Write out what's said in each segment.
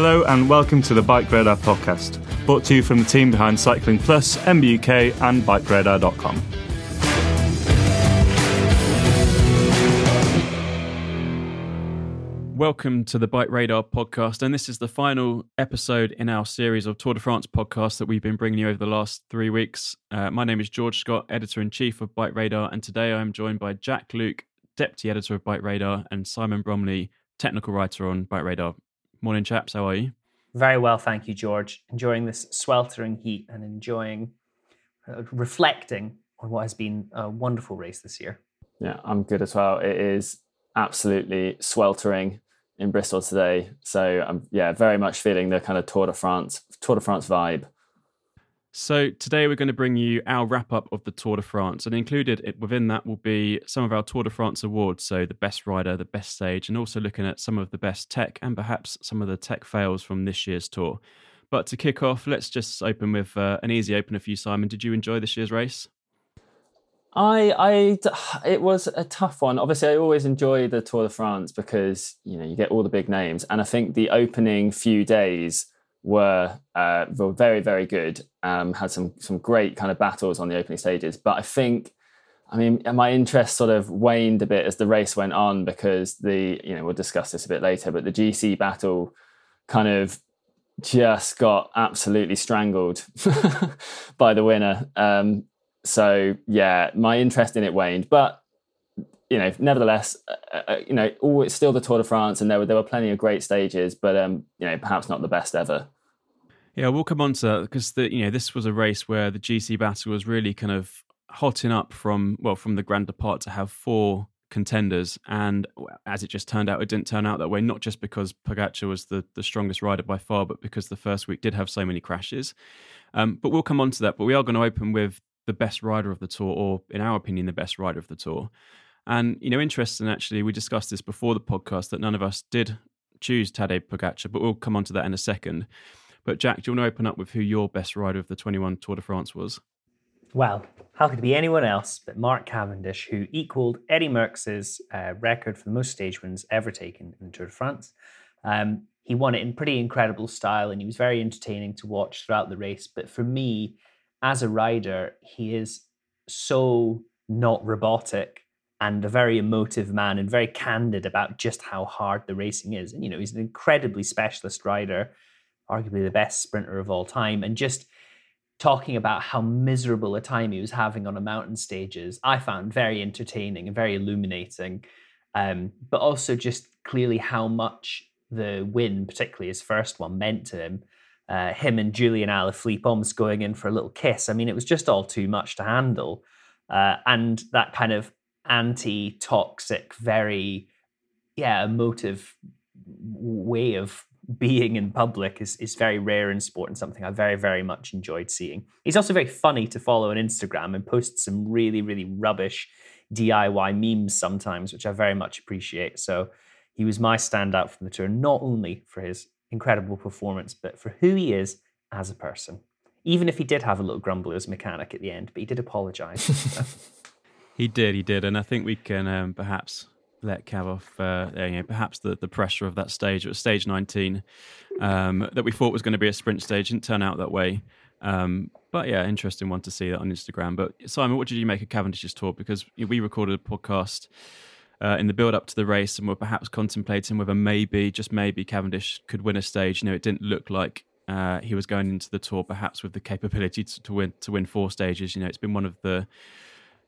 Hello and welcome to the Bike Radar podcast, brought to you from the team behind Cycling Plus, MBUK, and BikeRadar.com. Welcome to the Bike Radar podcast, and this is the final episode in our series of Tour de France podcasts that we've been bringing you over the last three weeks. Uh, my name is George Scott, editor in chief of Bike Radar, and today I'm joined by Jack Luke, deputy editor of Bike Radar, and Simon Bromley, technical writer on Bike Radar. Morning, chaps. How are you? Very well, thank you, George. Enjoying this sweltering heat and enjoying, uh, reflecting on what has been a wonderful race this year. Yeah, I'm good as well. It is absolutely sweltering in Bristol today. So I'm yeah, very much feeling the kind of Tour de France Tour de France vibe. So today we're going to bring you our wrap up of the Tour de France, and included within that will be some of our Tour de France awards. So the best rider, the best stage, and also looking at some of the best tech and perhaps some of the tech fails from this year's tour. But to kick off, let's just open with uh, an easy opener for you, Simon. Did you enjoy this year's race? I, I, it was a tough one. Obviously, I always enjoy the Tour de France because you know you get all the big names, and I think the opening few days were uh, were very very good. Um, had some some great kind of battles on the opening stages, but I think. I mean, my interest sort of waned a bit as the race went on because the, you know, we'll discuss this a bit later, but the GC battle kind of just got absolutely strangled by the winner. Um, so yeah, my interest in it waned, but you know, nevertheless, uh, uh, you know, always still the Tour de France, and there were there were plenty of great stages, but um, you know, perhaps not the best ever. Yeah, we'll come on to that because the you know this was a race where the GC battle was really kind of hotting up from well from the Grand Depart to have four contenders, and as it just turned out, it didn't turn out that way. Not just because Pogacar was the the strongest rider by far, but because the first week did have so many crashes. Um, but we'll come on to that. But we are going to open with the best rider of the tour, or in our opinion, the best rider of the tour. And you know, interesting actually, we discussed this before the podcast that none of us did choose Tadej Pogacar, but we'll come on to that in a second. But Jack, do you want to open up with who your best rider of the 21 Tour de France was? Well, how could it be anyone else but Mark Cavendish, who equalled Eddie Merckx's uh, record for the most stage wins ever taken in the Tour de France? Um, he won it in pretty incredible style, and he was very entertaining to watch throughout the race. But for me, as a rider, he is so not robotic and a very emotive man and very candid about just how hard the racing is. And, you know, he's an incredibly specialist rider, arguably the best sprinter of all time. And just talking about how miserable a time he was having on a mountain stages, I found very entertaining and very illuminating. Um, but also just clearly how much the win, particularly his first one, meant to him uh, him and Julian Alaphilippe almost going in for a little kiss. I mean, it was just all too much to handle. Uh, and that kind of anti toxic, very, yeah, emotive way of being in public is, is very rare in sport and something I very, very much enjoyed seeing. He's also very funny to follow on Instagram and posts some really, really rubbish DIY memes sometimes, which I very much appreciate. So he was my standout from the tour, not only for his incredible performance, but for who he is as a person. Even if he did have a little grumble as mechanic at the end, but he did apologise. he did, he did, and I think we can um, perhaps let Cav off. Uh, you know, perhaps the, the pressure of that stage, was stage nineteen, um, that we thought was going to be a sprint stage, didn't turn out that way. Um, but yeah, interesting one to see that on Instagram. But Simon, what did you make of Cavendish's tour? Because we recorded a podcast uh, in the build up to the race and were perhaps contemplating whether maybe, just maybe, Cavendish could win a stage. You know, it didn't look like uh, he was going into the tour perhaps with the capability to, to, win to win four stages. You know, it's been one of the,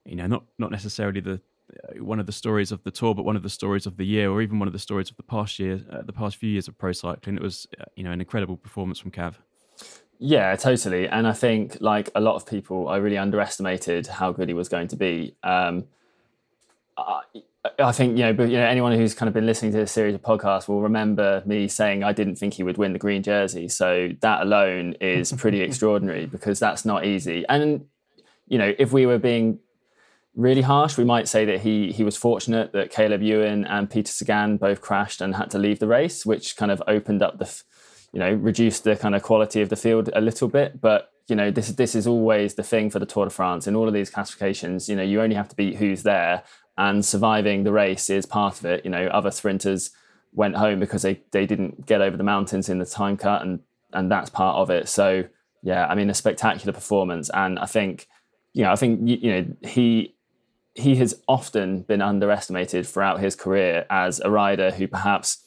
you know, not not necessarily the uh, one of the stories of the tour, but one of the stories of the year, or even one of the stories of the past year, uh, the past few years of pro cycling. It was, uh, you know, an incredible performance from Cav. Yeah, totally. And I think, like a lot of people, I really underestimated how good he was going to be. Um, I, I think you know, but you know, anyone who's kind of been listening to this series of podcasts will remember me saying I didn't think he would win the green jersey. So that alone is pretty extraordinary because that's not easy. And you know, if we were being really harsh, we might say that he he was fortunate that Caleb Ewan and Peter Sagan both crashed and had to leave the race, which kind of opened up the, you know, reduced the kind of quality of the field a little bit. But you know, this this is always the thing for the Tour de France in all of these classifications. You know, you only have to beat who's there, and surviving the race is part of it. You know, other sprinters went home because they, they didn't get over the mountains in the time cut and and that's part of it. So yeah, I mean a spectacular performance, and I think you know I think you know he he has often been underestimated throughout his career as a rider who perhaps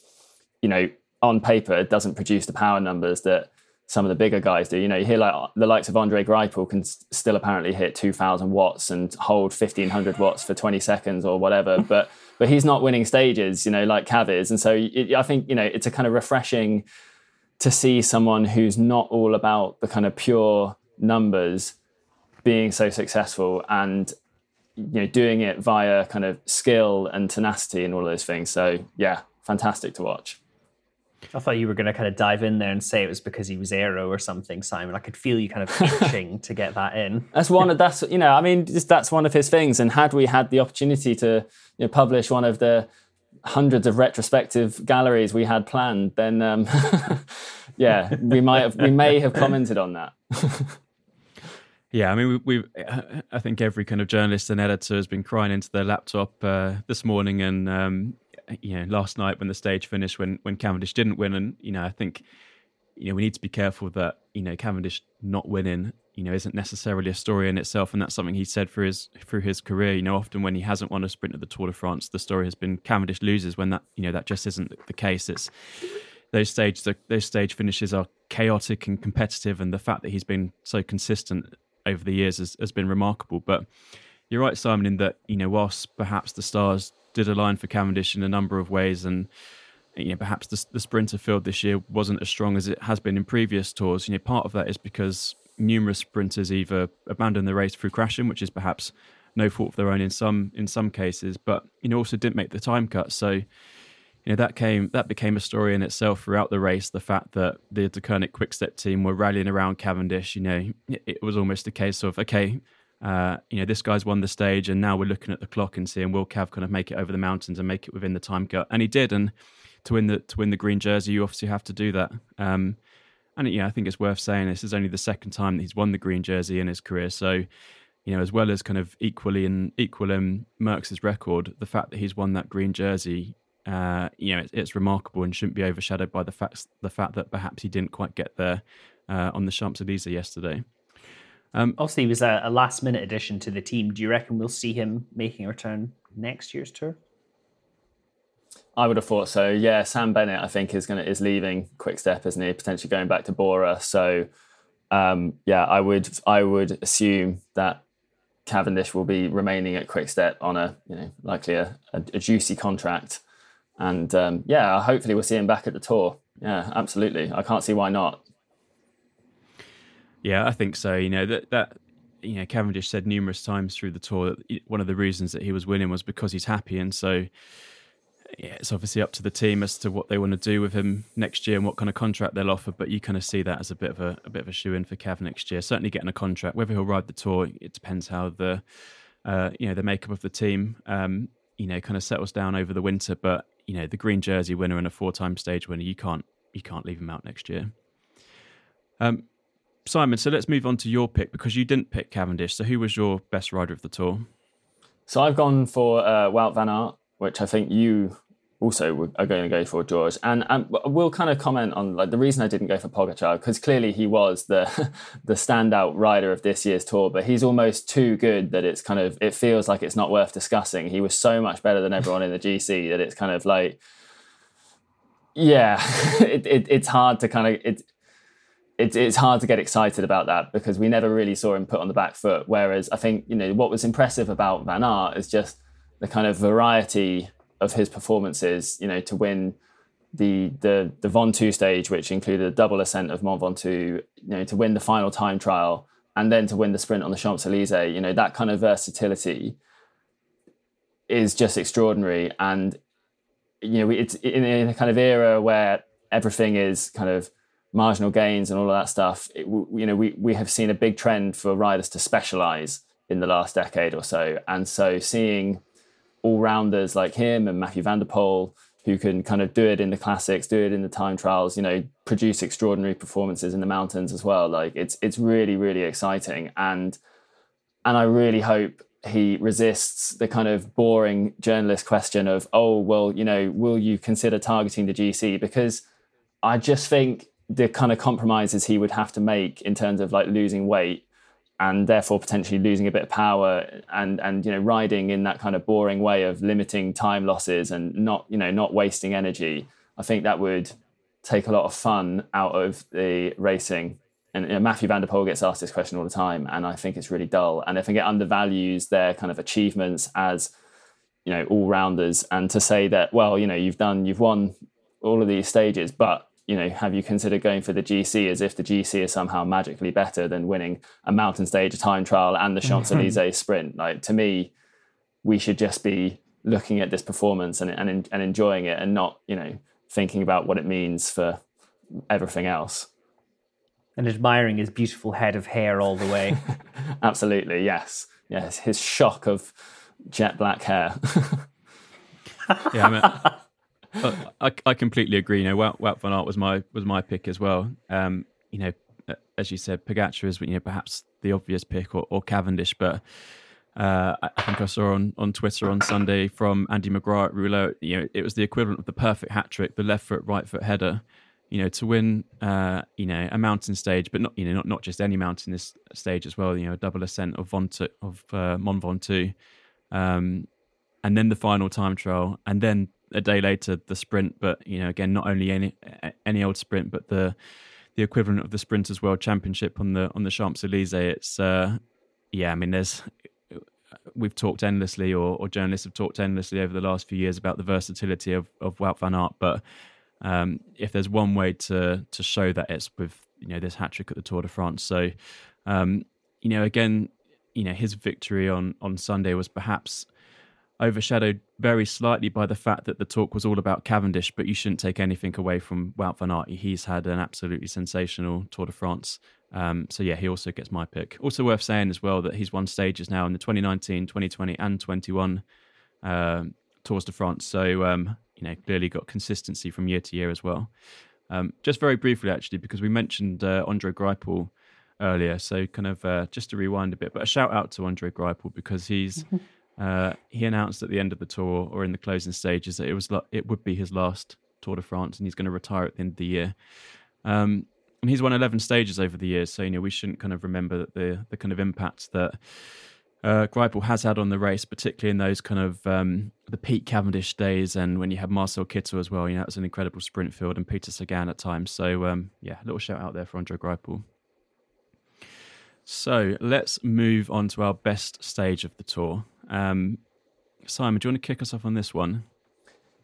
you know on paper doesn't produce the power numbers that some of the bigger guys do. You know, you hear like the likes of Andre Greipel can still apparently hit 2000 watts and hold 1500 watts for 20 seconds or whatever, but but he's not winning stages, you know, like Cav is. And so it, I think, you know, it's a kind of refreshing to see someone who's not all about the kind of pure numbers being so successful and you know doing it via kind of skill and tenacity and all of those things. So yeah, fantastic to watch. I thought you were going to kind of dive in there and say it was because he was aero or something, Simon. I could feel you kind of itching to get that in. That's one of that's you know I mean just, that's one of his things. And had we had the opportunity to you know, publish one of the hundreds of retrospective galleries we had planned, then um, yeah, we might have we may have commented on that. Yeah, I mean, we, we, I think every kind of journalist and editor has been crying into their laptop uh, this morning and um, you know last night when the stage finished when when Cavendish didn't win, and you know I think you know we need to be careful that you know Cavendish not winning you know isn't necessarily a story in itself, and that's something he said through his through his career. You know, often when he hasn't won a sprint at the Tour de France, the story has been Cavendish loses. When that you know that just isn't the case. It's those stage those stage finishes are chaotic and competitive, and the fact that he's been so consistent over the years has, has been remarkable. But you're right, Simon, in that you know whilst perhaps the stars did align for Cavendish in a number of ways, and you know perhaps the, the sprinter field this year wasn't as strong as it has been in previous tours. You know, part of that is because numerous sprinters either abandoned the race through crashing, which is perhaps no fault of their own in some in some cases, but you know also didn't make the time cut. So you know that came that became a story in itself throughout the race. The fact that the Deceuninck Quickstep team were rallying around Cavendish, you know, it was almost a case of okay, uh, you know, this guy's won the stage, and now we're looking at the clock and seeing will Cav kind of make it over the mountains and make it within the time cut, and he did. And to win the to win the green jersey, you obviously have to do that. Um, and yeah, I think it's worth saying this is only the second time that he's won the green jersey in his career. So, you know, as well as kind of equally and equal in Merckx's record, the fact that he's won that green jersey, uh, you know, it's, it's, remarkable and shouldn't be overshadowed by the fact the fact that perhaps he didn't quite get there uh, on the Champs Elysees yesterday. Um, Obviously, he was a, a last minute addition to the team. Do you reckon we'll see him making a return next year's tour? I would have thought so. Yeah, Sam Bennett, I think, is going is leaving Quick Step, isn't he? Potentially going back to Bora. So, um, yeah, I would I would assume that Cavendish will be remaining at Quick Step on a you know likely a, a, a juicy contract, and um, yeah, hopefully we'll see him back at the tour. Yeah, absolutely. I can't see why not. Yeah, I think so. You know that that you know Cavendish said numerous times through the tour that one of the reasons that he was winning was because he's happy, and so yeah, it's obviously up to the team as to what they want to do with him next year and what kind of contract they'll offer. But you kind of see that as a bit of a, a bit of a shoe in for Cav next year. Certainly getting a contract. Whether he'll ride the tour, it depends how the uh, you know the makeup of the team um, you know kind of settles down over the winter. But you know the green jersey winner and a four time stage winner, you can't you can't leave him out next year. Um, Simon, so let's move on to your pick because you didn't pick Cavendish. So who was your best rider of the tour? So I've gone for uh, Wout van Aert, which I think you also are going to go for George. And, and we'll kind of comment on like the reason I didn't go for Pogacar because clearly he was the the standout rider of this year's tour, but he's almost too good that it's kind of it feels like it's not worth discussing. He was so much better than everyone in the GC that it's kind of like yeah, it, it, it's hard to kind of it it's it's hard to get excited about that because we never really saw him put on the back foot. Whereas I think you know what was impressive about Van Aert is just the kind of variety of his performances. You know, to win the the the Ventoux stage, which included a double ascent of Mont Ventoux, you know, to win the final time trial, and then to win the sprint on the Champs Elysees. You know, that kind of versatility is just extraordinary. And you know, it's in, in a kind of era where everything is kind of marginal gains and all of that stuff, it, you know, we, we have seen a big trend for riders to specialize in the last decade or so. And so seeing all rounders like him and Mathieu van der Poel, who can kind of do it in the classics, do it in the time trials, you know, produce extraordinary performances in the mountains as well. Like it's it's really, really exciting. And and I really hope he resists the kind of boring journalist question of, oh, well, you know, will you consider targeting the GC? Because I just think the kind of compromises he would have to make in terms of like losing weight and therefore potentially losing a bit of power and and you know riding in that kind of boring way of limiting time losses and not you know not wasting energy i think that would take a lot of fun out of the racing. And you know, mathieu van der poel gets asked this question all the time and i think it's really dull. And i think it undervalues their kind of achievements as you know all rounders and to say that well you know you've done you've won all of these stages but you know, have you considered going for the GC as if the GC is somehow magically better than winning a mountain stage, a time trial, and the Champs Elysees sprint? Like to me, we should just be looking at this performance and, and and enjoying it, and not you know thinking about what it means for everything else. And admiring his beautiful head of hair all the way. Absolutely, yes, yes. His shock of jet black hair. yeah, I mean, I, I completely agree. You know, Wout, Wout van Aert was my was my pick as well. Um, you know, as you said, Pogacar is you know perhaps the obvious pick or, or Cavendish, but uh, I think I saw on, on Twitter on Sunday from Andy McGrath at Rouleur, you know, it was the equivalent of the perfect hat trick, the left foot, right foot header, you know, to win, uh, you know, a mountain stage, but not, you know, not, not just any mountain this stage as well, you know, a double ascent of Ventoux, of uh, Mont Ventoux, um, and then the final time trial, and then a day later the sprint. But you know, again, not only any any old sprint, but the the equivalent of the Sprinters World Championship on the on the Champs Elysees. It's uh, yeah, I mean, there's we've talked endlessly, or, or journalists have talked endlessly over the last few years about the versatility of of Wout van Aert, but um, if there's one way to to show that it's with you know this hat trick at the Tour de France. So um, you know, again, you know, his victory on on Sunday was perhaps overshadowed very slightly by the fact that the talk was all about Cavendish, but you shouldn't take anything away from Wout van Aert. He's had an absolutely sensational Tour de France. Um, so yeah, he also gets my pick. Also worth saying as well that he's won stages now in the 2019, 2020, and 21 uh, Tours de France. So um, you know, clearly got consistency from year to year as well. Um, just very briefly, actually, because we mentioned uh, Andre Greipel earlier, so kind of uh, just to rewind a bit, but a shout out to Andre Greipel because he's Uh, he announced at the end of the tour or in the closing stages that it was it would be his last Tour de France and he's going to retire at the end of the year. Um, and he's won 11 stages over the years, so you know we shouldn't kind of remember the the kind of impact that uh, Greipel has had on the race, particularly in those kind of um, the peak Cavendish days, and when you had Marcel Kittel as well. You know, it was an incredible sprint field, and Peter Sagan at times. So um, yeah, a little shout out there for Andre Greipel. So let's move on to our best stage of the tour. Um, Simon, do you want to kick us off on this one?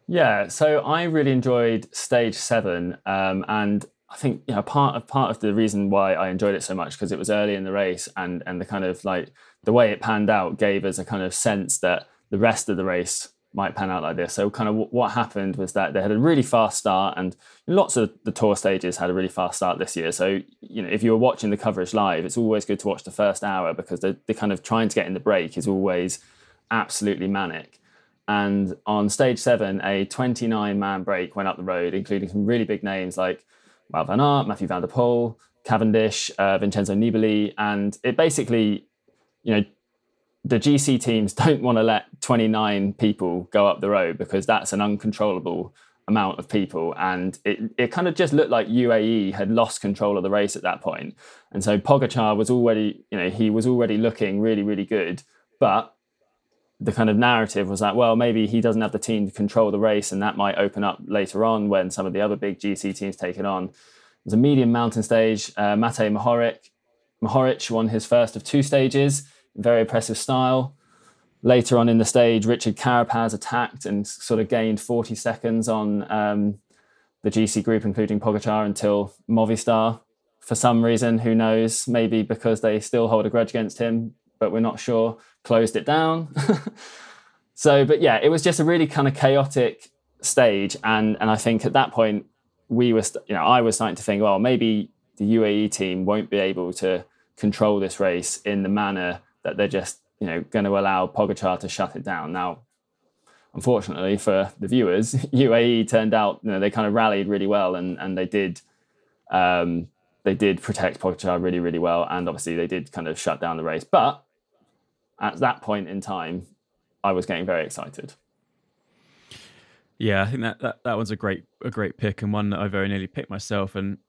Yeah, so I really enjoyed stage seven, um, and I think you know part of part of the reason why I enjoyed it so much because it was early in the race, and and the kind of like the way it panned out gave us a kind of sense that the rest of the race might pan out like this. So kind of w- what happened was that they had a really fast start, and lots of the tour stages had a really fast start this year. So you know if you were watching the coverage live, it's always good to watch the first hour because the the kind of trying to get in the break is always absolutely manic. And on stage seven, a 29 man break went up the road, including some really big names like Wout van Aert, Mathieu van der Poel, Cavendish, uh, Vincenzo Nibali, and it basically, you know, the GC teams don't want to let 29 people go up the road because that's an uncontrollable amount of people. And it, it kind of just looked like UAE had lost control of the race at that point. And so Pogacar was already, you know, he was already looking really, really good. But the kind of narrative was that, well, maybe he doesn't have the team to control the race, and that might open up later on when some of the other big GC teams take it on. There's a medium mountain stage. Uh, Matej Mohoric, Mohoric won his first of two stages very impressive style. Later on in the stage, Richard Carapaz attacked and sort of gained 40 seconds on um, the GC group, including Pogacar, until Movistar, for some reason, who knows, maybe because they still hold a grudge against him, but we're not sure, closed it down. so, but yeah, it was just a really kind of chaotic stage. And, and I think at that point, we were, you know, I was starting to think, well, maybe the UAE team won't be able to control this race in the manner that they're just you know going to allow Pogacar to shut it down. Now, unfortunately for the viewers, UAE turned out you know they kind of rallied really well and and they did um, they did protect Pogacar really really well, and obviously they did kind of shut down the race. But at that point in time, I was getting very excited. Yeah, I think that, that, that one's a great a great pick and one that I very nearly picked myself. And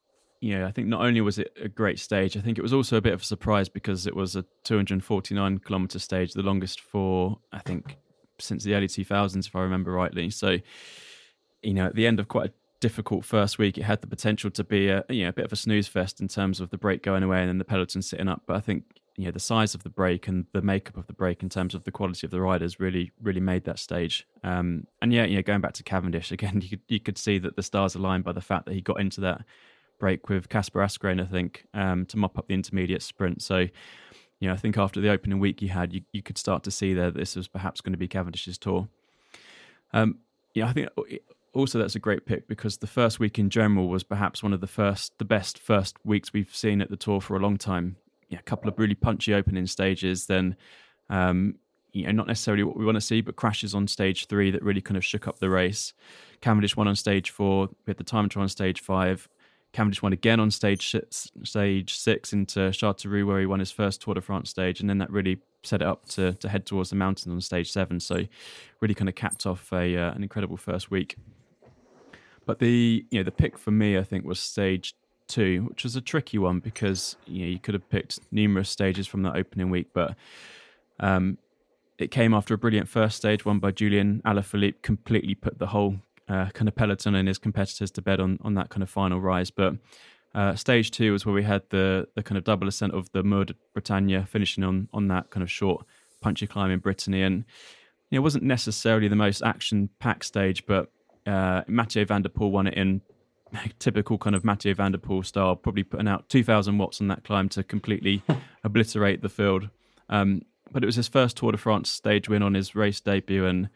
you know, I think not only was it a great stage, I think it was also a bit of a surprise because it was a 249 kilometer stage, the longest for I think since the early 2000s, if I remember rightly. So, you know, at the end of quite a difficult first week, it had the potential to be a you know a bit of a snooze fest in terms of the break going away and then the peloton sitting up. But I think you know the size of the break and the makeup of the break in terms of the quality of the riders really really made that stage. Um, and yeah, you know, going back to Cavendish again, you could you could see that the stars aligned by the fact that he got into that break with Kasper Asgreen, I think, um, to mop up the intermediate sprint. So. You know, I think after the opening week you had, you, you could start to see there that this was perhaps going to be Cavendish's tour. Um, yeah, I think also that's a great pick because the first week in general was perhaps one of the first, the best first weeks we've seen at the tour for a long time yeah, a couple of really punchy opening stages, then um, you know, not necessarily what we want to see, but crashes on stage three that really kind of shook up the race. Cavendish won on stage four. We had the time trial on stage five. Cavendish won again on stage stage six into Châteauroux, where he won his first Tour de France stage, and then that really set it up to to head towards the mountains on stage seven. So, really kind of capped off a uh, an incredible first week. But the you know the pick for me, I think, was stage two, which was a tricky one because you know you could have picked numerous stages from that opening week, but um, it came after a brilliant first stage won by Julian Alaphilippe, completely put the whole uh, kind of peloton and his competitors to bed on on that kind of final rise. But uh, stage two was where we had the the kind of double ascent of the Mur de Bretagne, finishing on on that kind of short punchy climb in Brittany, and you know, it wasn't necessarily the most action packed stage, but uh, Mathieu van der Poel won it in typical kind of Mathieu van der Poel style, probably putting out 2,000 watts on that climb to completely obliterate the field. Um, but it was his first Tour de France stage win on his race debut, and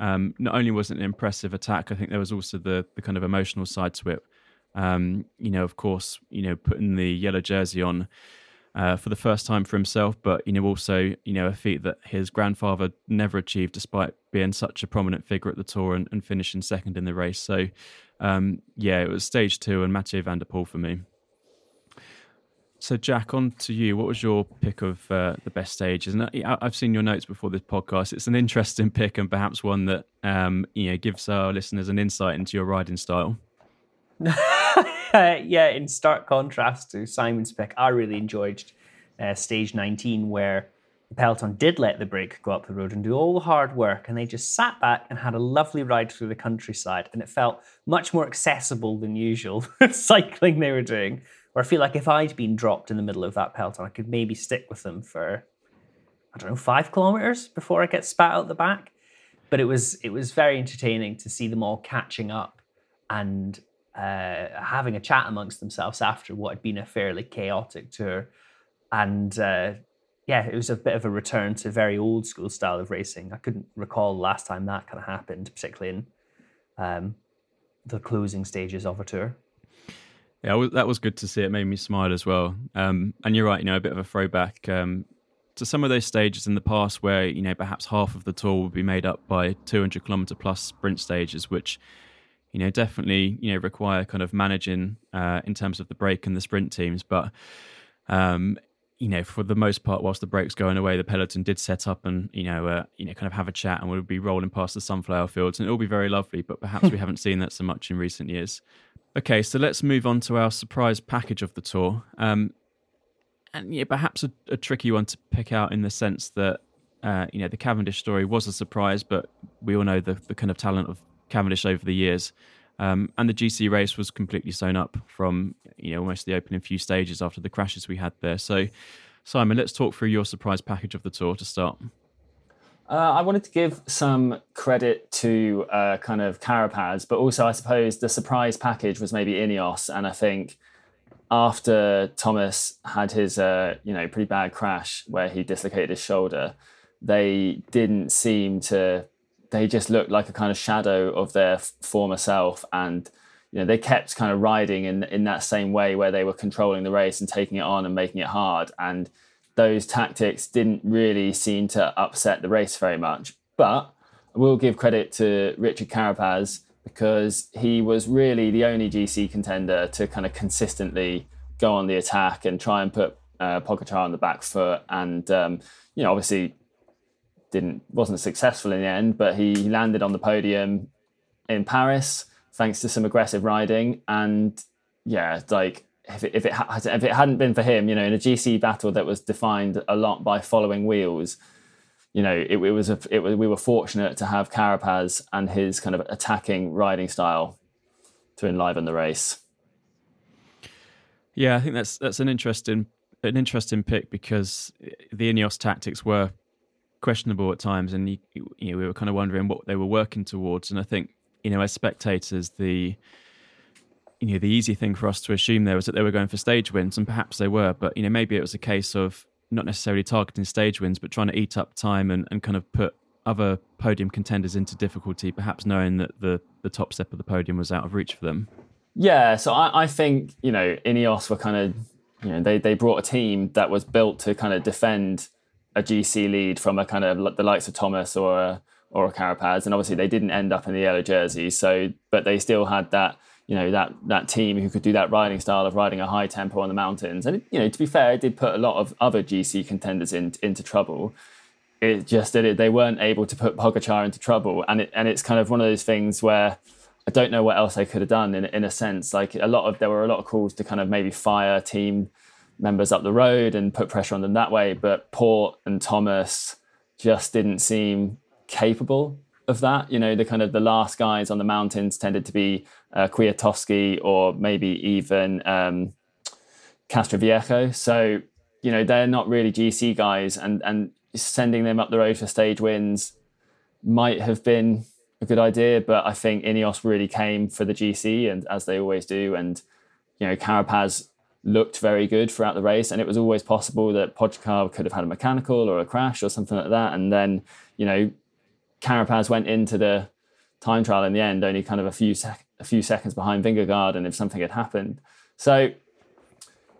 um, not only was it an impressive attack, I think there was also the the kind of emotional side to it. Um, you know, of course, you know, putting the yellow jersey on uh, for the first time for himself, but you know, also you know, a feat that his grandfather never achieved, despite being such a prominent figure at the tour and, and finishing second in the race. So um, yeah, it was stage two and Mathieu van der Poel for me. So, Jack, on to you. What was your pick of uh, the best stages? And I've seen your notes before this podcast. It's an interesting pick and perhaps one that um, you know gives our listeners an insight into your riding style. yeah, in stark contrast to Simon's pick, I really enjoyed uh, stage 19, where the Peloton did let the break go up the road and do all the hard work, and they just sat back and had a lovely ride through the countryside, and it felt much more accessible than usual cycling they were doing. Where I feel like if I'd been dropped in the middle of that peloton, I could maybe stick with them for I don't know five kilometers before I get spat out the back. But it was it was very entertaining to see them all catching up and uh, having a chat amongst themselves after what had been a fairly chaotic tour, and uh, yeah, it was a bit of a return to very old school style of racing. I couldn't recall last time that kind of happened, particularly in um, the closing stages of a tour. Yeah, that was good to see. It made me smile as well. Um, and you're right, you know, a bit of a throwback um, to some of those stages in the past where, you know, perhaps half of the tour would be made up by 200 kilometer plus sprint stages, which, you know, definitely, you know, require kind of managing uh, in terms of the break and the sprint teams. But um, you know, for the most part, whilst the break's going away, the peloton did set up and you know, uh, you know, kind of have a chat, and we'll be rolling past the sunflower fields, and it'll be very lovely. But perhaps we haven't seen that so much in recent years. Okay, so let's move on to our surprise package of the tour, um, and yeah, perhaps a, a, tricky one to pick out in the sense that uh, you know the Cavendish story was a surprise, but we all know the the kind of talent of Cavendish over the years. Um, and the GC race was completely sewn up from you know almost the opening few stages after the crashes we had there. So, Simon, let's talk through your surprise package of the tour to start. Uh, I wanted to give some credit to uh, kind of Carapaz, but also I suppose the surprise package was maybe Ineos, and I think after Thomas had his uh, you know pretty bad crash where he dislocated his shoulder, they didn't seem to they just looked like a kind of shadow of their former self and you know they kept kind of riding in in that same way where they were controlling the race and taking it on and making it hard and those tactics didn't really seem to upset the race very much but I will give credit to Richard Carapaz because he was really the only GC contender to kind of consistently go on the attack and try and put uh, Pogacar on the back foot and um, you know obviously didn't wasn't successful in the end, but he landed on the podium in Paris thanks to some aggressive riding. And yeah, like if it, if it, if it hadn't been for him, you know, in a GC battle that was defined a lot by following wheels, you know, it, it was a, it was, we were fortunate to have Carapaz and his kind of attacking riding style to enliven the race. Yeah, I think that's that's an interesting an interesting pick because the Ineos tactics were questionable at times, and you, you know, we were kind of wondering what they were working towards. And I think you know, as spectators, the you know the easy thing for us to assume there was that they were going for stage wins, and perhaps they were, but you know maybe it was a case of not necessarily targeting stage wins, but trying to eat up time and, and kind of put other podium contenders into difficulty, perhaps knowing that the the top step of the podium was out of reach for them. Yeah, so I, I think you know Ineos were kind of you know they they brought a team that was built to kind of defend a GC lead from a kind of the likes of Thomas or a, or a Carapaz, and obviously they didn't end up in the yellow jersey. So, but they still had that you know that that team who could do that riding style of riding a high tempo on the mountains. And you know, to be fair, it did put a lot of other GC contenders in, into trouble. It just did it. They weren't able to put Pogacar into trouble, and it and it's kind of one of those things where. I don't know what else they could have done in in a sense. Like a lot of there were a lot of calls to kind of maybe fire team members up the road and put pressure on them that way. But Porte and Thomas just didn't seem capable of that. You know, the kind of the last guys on the mountains tended to be uh, or maybe even um, Castroviejo. So, you know, they're not really GC guys and, and sending them up the road for stage wins might have been a good idea, but I think Ineos really came for the GC and as they always do. And, you know, Carapaz looked very good throughout the race, and it was always possible that Pogacar could have had a mechanical or a crash or something like that. And then, you know, Carapaz went into the time trial in the end only kind of a few sec- a few seconds behind Vingegaard, and if something had happened, so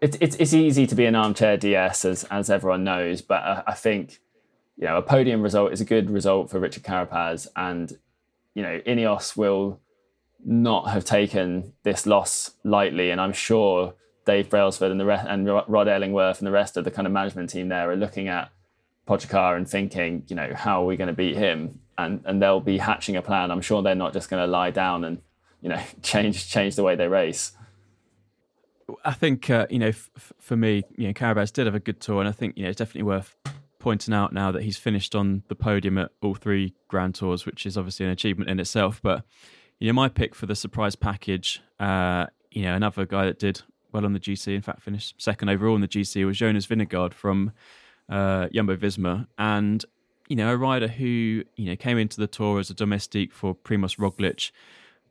it's it's easy to be an armchair DS as as everyone knows, but I, I think you know a podium result is a good result for Richard Carapaz, and you know Ineos will not have taken this loss lightly, and I'm sure Dave Brailsford and the and Rod Ellingworth and the rest of the kind of management team there are looking at Pogacar and thinking, you know, how are we going to beat him? And and they'll be hatching a plan. I'm sure they're not just going to lie down and you know change change the way they race. I think uh, you know, f- for me, you know, Carapaz did have a good tour, and I think you know it's definitely worth pointing out now that he's finished on the podium at all three Grand Tours, which is obviously an achievement in itself. But you know, my pick for the surprise package, uh, you know, another guy that did well on the GC. In fact, finished second overall in the GC was Jonas Vingegaard from uh, Jumbo Visma, and you know a rider who you know came into the tour as a domestique for Primoz Roglic,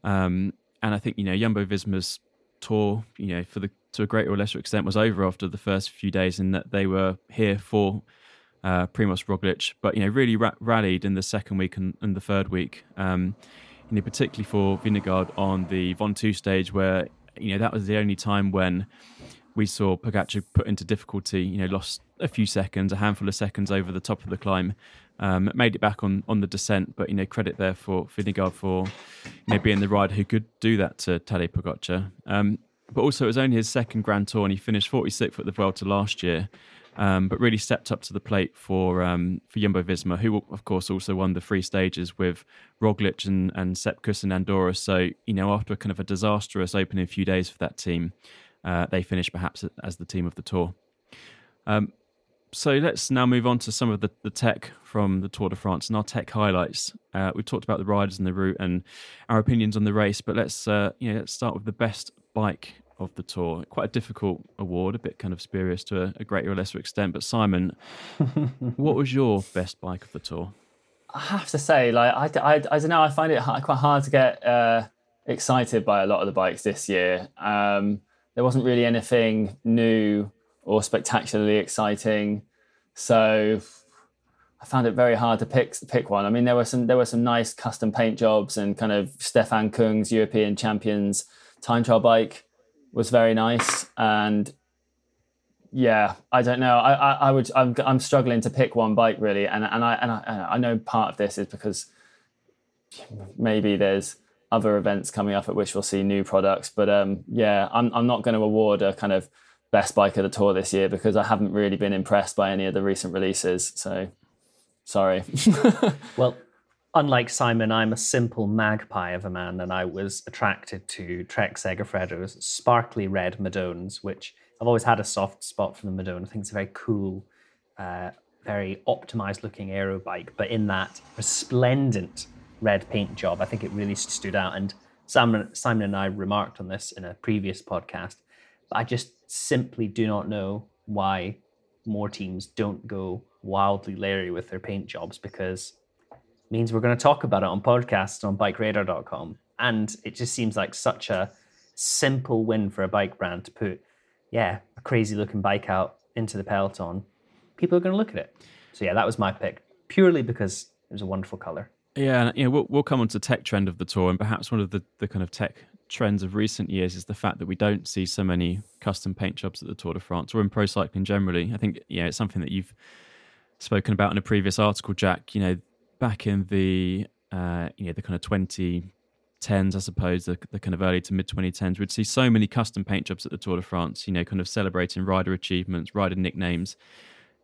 um, and I think you know Jumbo Visma's tour, you know, for the to a greater or lesser extent, was over after the first few days, in that they were here for uh, Primoz Roglic, but you know really ra- rallied in the second week and, and the third week. Um, you know, particularly for Vingegaard on the Ventoux stage, where you know that was the only time when we saw Pogacar put into difficulty. You know, lost a few seconds, a handful of seconds over the top of the climb. Um, made it back on, on the descent, but you know, credit there for Vingegaard for you know being the rider who could do that to Tadej Pogacar. Um, but also, it was only his second Grand Tour, and he finished 46th at the Vuelta last year. Um, but really stepped up to the plate for um, for Jumbo Visma, who of course also won the three stages with Roglic and and Sepp Kuss and Andorra. So you know, after kind of a disastrous opening few days for that team, uh, they finished perhaps as the team of the tour. Um, so let's now move on to some of the, the tech from the Tour de France and our tech highlights. Uh, we've talked about the riders and the route and our opinions on the race, but let's uh, you know let's start with the best bike of the tour. Quite a difficult award, a bit kind of spurious to a, a greater or lesser extent. But Simon, what was your best bike of the tour? I have to say, like I, I, I don't know, I find it quite hard to get uh, excited by a lot of the bikes this year. Um, there wasn't really anything new or spectacularly exciting, so I found it very hard to pick pick one. I mean, there were some there were some nice custom paint jobs and kind of Stefan Kung's European Champions time trial bike was very nice. And yeah i don't know. I i, I would I'm, I'm struggling to pick one bike really. And and i and I, I know part of this is because maybe there's other events coming up at which we'll see new products but um yeah i'm, I'm not going to award a kind of best bike of the tour this year because i haven't really been impressed by any of the recent releases so Sorry. well, unlike Simon, I'm a simple magpie of a man, and I was attracted to Trek Segafredo's sparkly red Madones, which I've always had a soft spot for the Madone. I think it's a very cool, uh, very optimized looking aero bike, but in that resplendent red paint job, I think it really stood out. And Simon, Simon and I remarked on this in a previous podcast, but I just simply do not know why more teams don't go wildly Larry with their paint jobs because it means we're going to talk about it on podcasts on bikeradar.com. And it just seems like such a simple win for a bike brand to put, yeah, a crazy looking bike out into the peloton. People are going to look at it. So, yeah, that was my pick purely because it was a wonderful color. Yeah, and you know, we'll, we'll come on to tech trend of the tour, and perhaps one of the, the kind of tech trends of recent years is the fact that we don't see so many custom paint jobs at the Tour de France or in pro cycling generally. I think yeah, it's something that you've spoken about in a previous article, Jack. You know, back in the uh, you know the kind of twenty tens, I suppose, the, the kind of early to mid 2010s, we'd see so many custom paint jobs at the Tour de France, you know, kind of celebrating rider achievements, rider nicknames.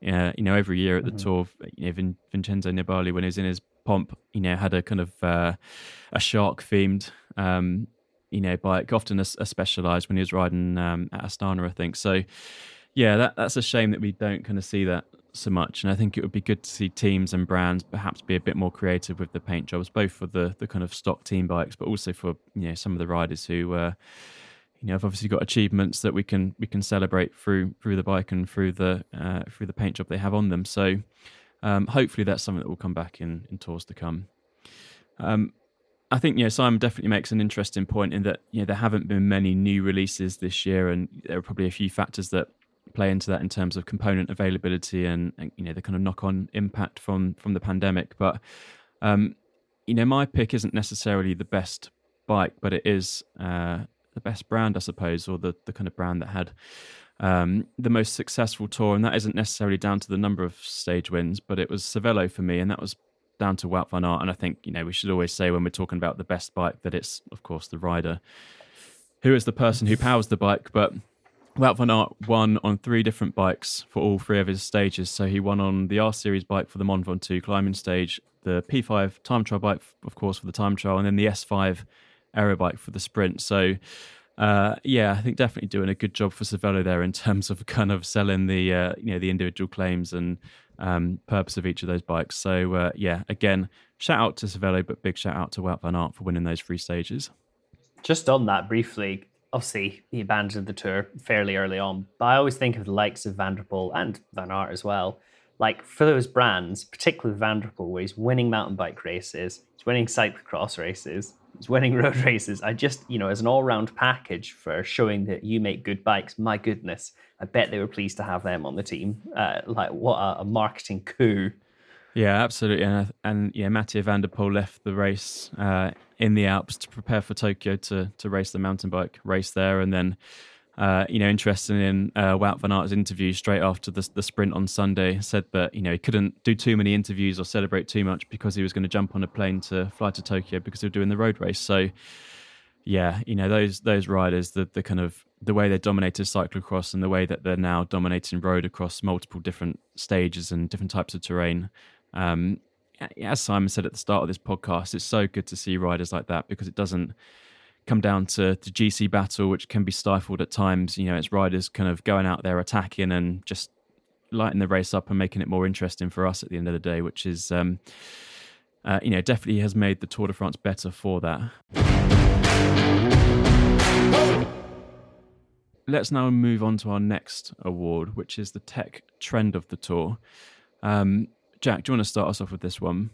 Uh, you know, every year at the mm-hmm. Tour, you know, Vin, Vincenzo Nibali, when he was in his pomp, you know, had a kind of uh, a shark themed, um, you know, bike, often a, a specialized when he was riding um, at Astana, I think. So, yeah, that, that's a shame that we don't kind of see that so much. And I think it would be good to see teams and brands perhaps be a bit more creative with the paint jobs, both for the the kind of stock team bikes, but also for you know some of the riders who. Uh, you know, have obviously got achievements that we can we can celebrate through through the bike and through the uh, through the paint job they have on them. So, um, hopefully, that's something that will come back in in tours to come. Um, I think know Simon definitely makes an interesting point in that you know there haven't been many new releases this year, and there are probably a few factors that play into that in terms of component availability and, and you know the kind of knock on impact from from the pandemic. But um, you know, my pick isn't necessarily the best bike, but it is uh, the best brand, I suppose, or the the kind of brand that had um, the most successful tour, and that isn't necessarily down to the number of stage wins, but it was Cervelo for me, and that was down to Wout van Aert. And I think you know we should always say when we're talking about the best bike that it's of course the rider who is the person who powers the bike, but Wout van Aert won on three different bikes for all three of his stages. So he won on the R Series bike for the Mont Ventoux climbing stage, the P5 time trial bike, of course, for the time trial, and then the S5 aero bike for the sprint. So, uh, yeah, I think definitely doing a good job for Cervelo there in terms of kind of selling the uh, you know the individual claims and um, purpose of each of those bikes. So, uh, yeah, again, shout out to Cervelo, but big shout out to Wout van Aert for winning those three stages. Just on that briefly, obviously he abandoned the tour fairly early on, but I always think of the likes of van der Poel and Van Aert as well. Like for those brands, particularly van der Poel, der where he's winning mountain bike races, he's winning cyclocross races, he's winning road races. I just, you know, as an all-round package for showing that you make good bikes, my goodness, I bet they were pleased to have them on the team. Uh, like what a, a marketing coup yeah, absolutely. And, and yeah, Mathieu van der Poel left the race uh, in the Alps to prepare for Tokyo to to race the mountain bike race there, and then. Uh, you know, interested in uh, Wout van Aert's interview straight after the, the sprint on Sunday, said that you know he couldn't do too many interviews or celebrate too much because he was going to jump on a plane to fly to Tokyo because they were doing the road race. So, yeah, you know those those riders, the the kind of the way they dominated cyclocross and the way that they're now dominating road across multiple different stages and different types of terrain. Um, as Simon said at the start of this podcast, it's so good to see riders like that because it doesn't come down to the GC battle, which can be stifled at times. You know, it's riders kind of going out there attacking and just lighting the race up and making it more interesting for us at the end of the day, which is, um, uh, you know, definitely has made the Tour de France better for that. Let's now move on to our next award, which is the Tech Trend of the Tour. Um, Jack, do you want to start us off with this one?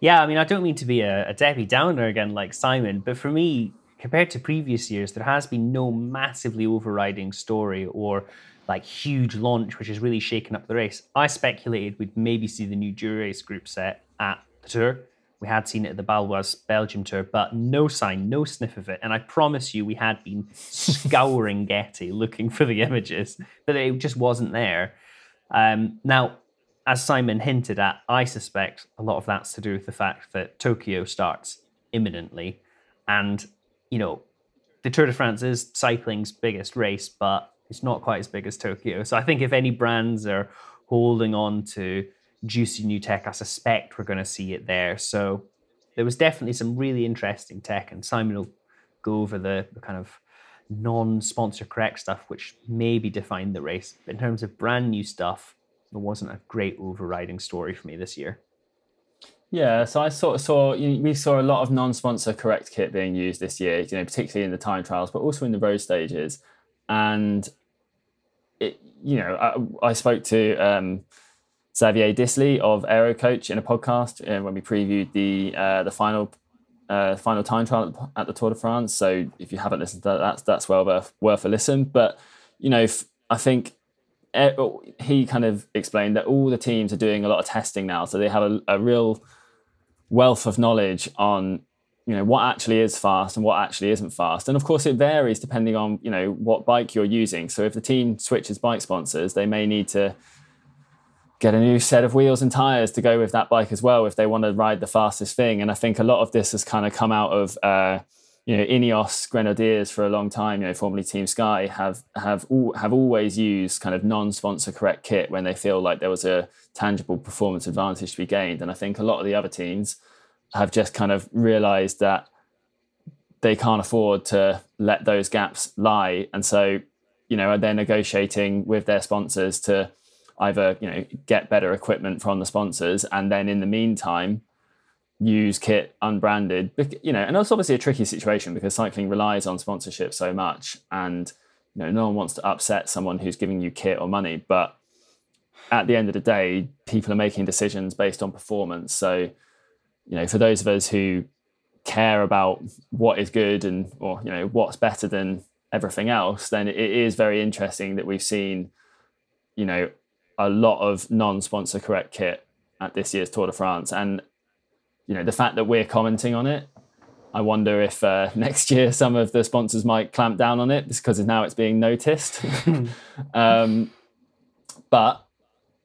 Yeah, I mean, I don't mean to be a, a Debbie Downer again like Simon, but for me, compared to previous years, there has been no massively overriding story or like huge launch which has really shaken up the race. I speculated we'd maybe see the new Dura-Ace group set at the tour. We had seen it at the Baloise Belgium tour, but no sign, no sniff of it. And I promise you, we had been scouring Getty looking for the images, but it just wasn't there. Um, now, as Simon hinted at, I suspect a lot of that's to do with the fact that Tokyo starts imminently. And, you know, the Tour de France is cycling's biggest race, but it's not quite as big as Tokyo. So I think if any brands are holding on to juicy new tech. I suspect we're going to see it there. So there was definitely some really interesting tech, and Simon will go over the, the kind of non-sponsor correct stuff, which maybe defined the race. But in terms of brand new stuff, there wasn't a great overriding story for me this year. Yeah, so I sort of saw we saw a lot of non-sponsor correct kit being used this year, you know, particularly in the time trials, but also in the road stages. And it, you know, I, I spoke to um, Xavier Disley of Aero Coach in a podcast uh, when we previewed the uh, the final uh, final time trial at the Tour de France. So if you haven't listened to that, that's that's well worth worth a listen. But you know, I think he kind of explained that all the teams are doing a lot of testing now, so they have a, a real wealth of knowledge on you know what actually is fast and what actually isn't fast and of course it varies depending on you know what bike you're using so if the team switches bike sponsors they may need to get a new set of wheels and tires to go with that bike as well if they want to ride the fastest thing. And I think a lot of this has kind of come out of uh, you know Ineos Grenadiers for a long time. You know, formerly Team Sky have have all, have always used kind of non-sponsor correct kit when they feel like there was a tangible performance advantage to be gained. And I think a lot of the other teams have just kind of realised that they can't afford to let those gaps lie, and so you know they're negotiating with their sponsors to either you know get better equipment from the sponsors and then in the meantime use kit unbranded you know and that's obviously a tricky situation because cycling relies on sponsorship so much and you know no one wants to upset someone who's giving you kit or money but at the end of the day people are making decisions based on performance. So you know for those of us who care about what is good and or you know what's better than everything else then it is very interesting that we've seen you know a lot of non-sponsor correct kit at this year's Tour de France, and you know the fact that we're commenting on it. I wonder if uh, next year some of the sponsors might clamp down on it because now it's being noticed. um, but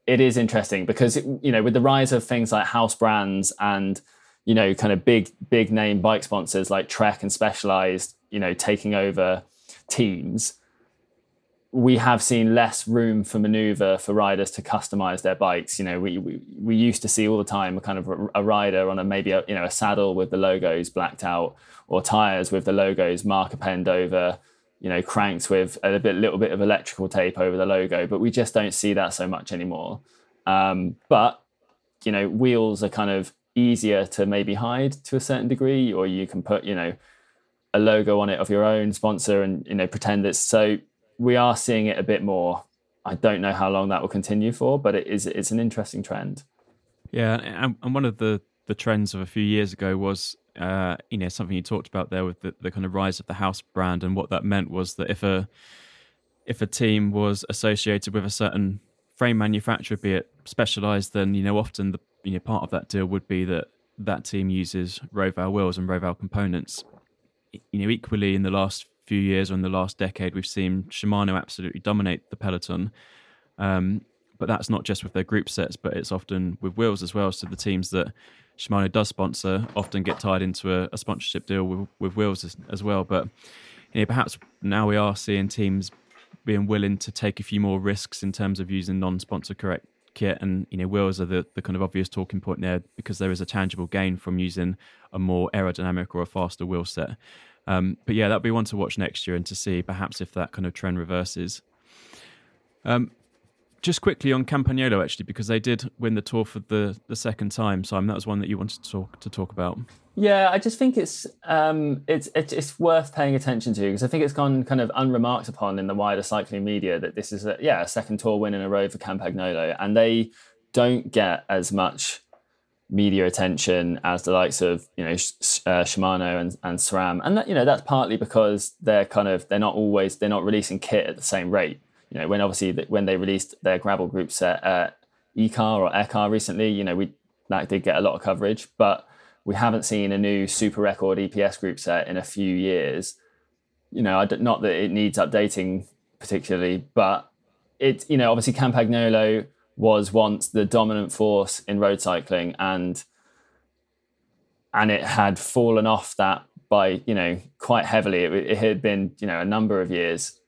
it is interesting because you know with the rise of things like house brands and you know kind of big big name bike sponsors like Trek and Specialized, you know taking over teams we have seen less room for maneuver for riders to customize their bikes. You know, we, we, we used to see all the time a kind of a, rider on a maybe a, you know a saddle with the logos blacked out, or tires with the logos marker penned over. You know, cranks with a bit, little bit of electrical tape over the logo, but we just don't see that so much anymore. Um, but you know, wheels are kind of easier to maybe hide to a certain degree, or you can put you know a logo on it of your own sponsor and you know pretend it's so we are seeing it a bit more. I don't know how long that will continue for, but it is it's an interesting trend. Yeah, and, one of the the trends of a few years ago was uh, you know something you talked about there with the, the kind of rise of the house brand, and what that meant was that if a if a team was associated with a certain frame manufacturer, be it specialized, then you know often the you know part of that deal would be that that team uses Roval wheels and Roval components. You know, equally in the last few years or in the last decade, we've seen Shimano absolutely dominate the peloton. Um, but that's not just with their group sets, but it's often with wheels as well. So the teams that Shimano does sponsor often get tied into a, a sponsorship deal with, with wheels as, as, well. But you know, perhaps now we are seeing teams being willing to take a few more risks in terms of using non-sponsor correct kit and you know wheels are the, the kind of obvious talking point there because there is a tangible gain from using a more aerodynamic or a faster wheel set um, but yeah, that'll be one to watch next year and to see perhaps if that kind of trend reverses. Um, just quickly on Campagnolo, actually, because they did win the tour for the, the second time. Simon, that was one that you wanted to talk to talk about. Yeah, I just think it's um, it's it's worth paying attention to because I think it's gone kind of unremarked upon in the wider cycling media that this is a yeah a second tour win in a row for Campagnolo, and they don't get as much media attention as the likes of you know uh, Shimano and, and SRAM, and that, you know that's partly because they're kind of they're not always they're not releasing kit at the same rate. You know when obviously when they released their gravel group set at eCar or Ekar recently, you know we that did get a lot of coverage, but we haven't seen a new super record EPS group set in a few years. You know, not that it needs updating particularly, but it you know obviously Campagnolo was once the dominant force in road cycling and and it had fallen off that by you know quite heavily it, it had been you know a number of years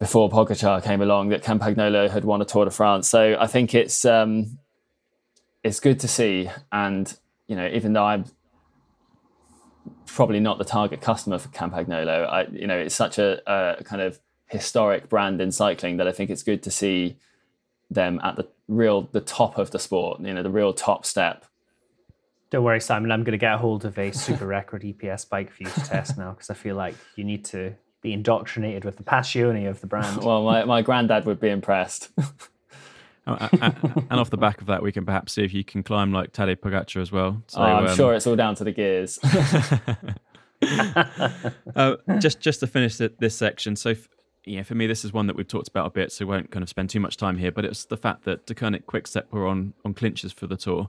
before Pogacar came along that Campagnolo had won a Tour de France so I think it's um it's good to see. And you know, even though I'm probably not the target customer for Campagnolo, I you know, it's such a, a kind of historic brand in cycling that I think it's good to see them at the real the top of the sport. You know, the real top step. Don't worry, Simon. I'm going to get a hold of a super record EPS bike for you to test now because I feel like you need to be indoctrinated with the passione of the brand. well, my, my granddad would be impressed. Oh, and off the back of that, we can perhaps see if you can climb like Tadej Pogacar as well. So, oh, I'm um, sure it's all down to the gears. uh, just just to finish this section, so f- yeah, for me, this is one that we've talked about a bit, so we won't kind of spend too much time here. But it's the fact that De Deceuninck Quickstep were on on clinchers for the tour,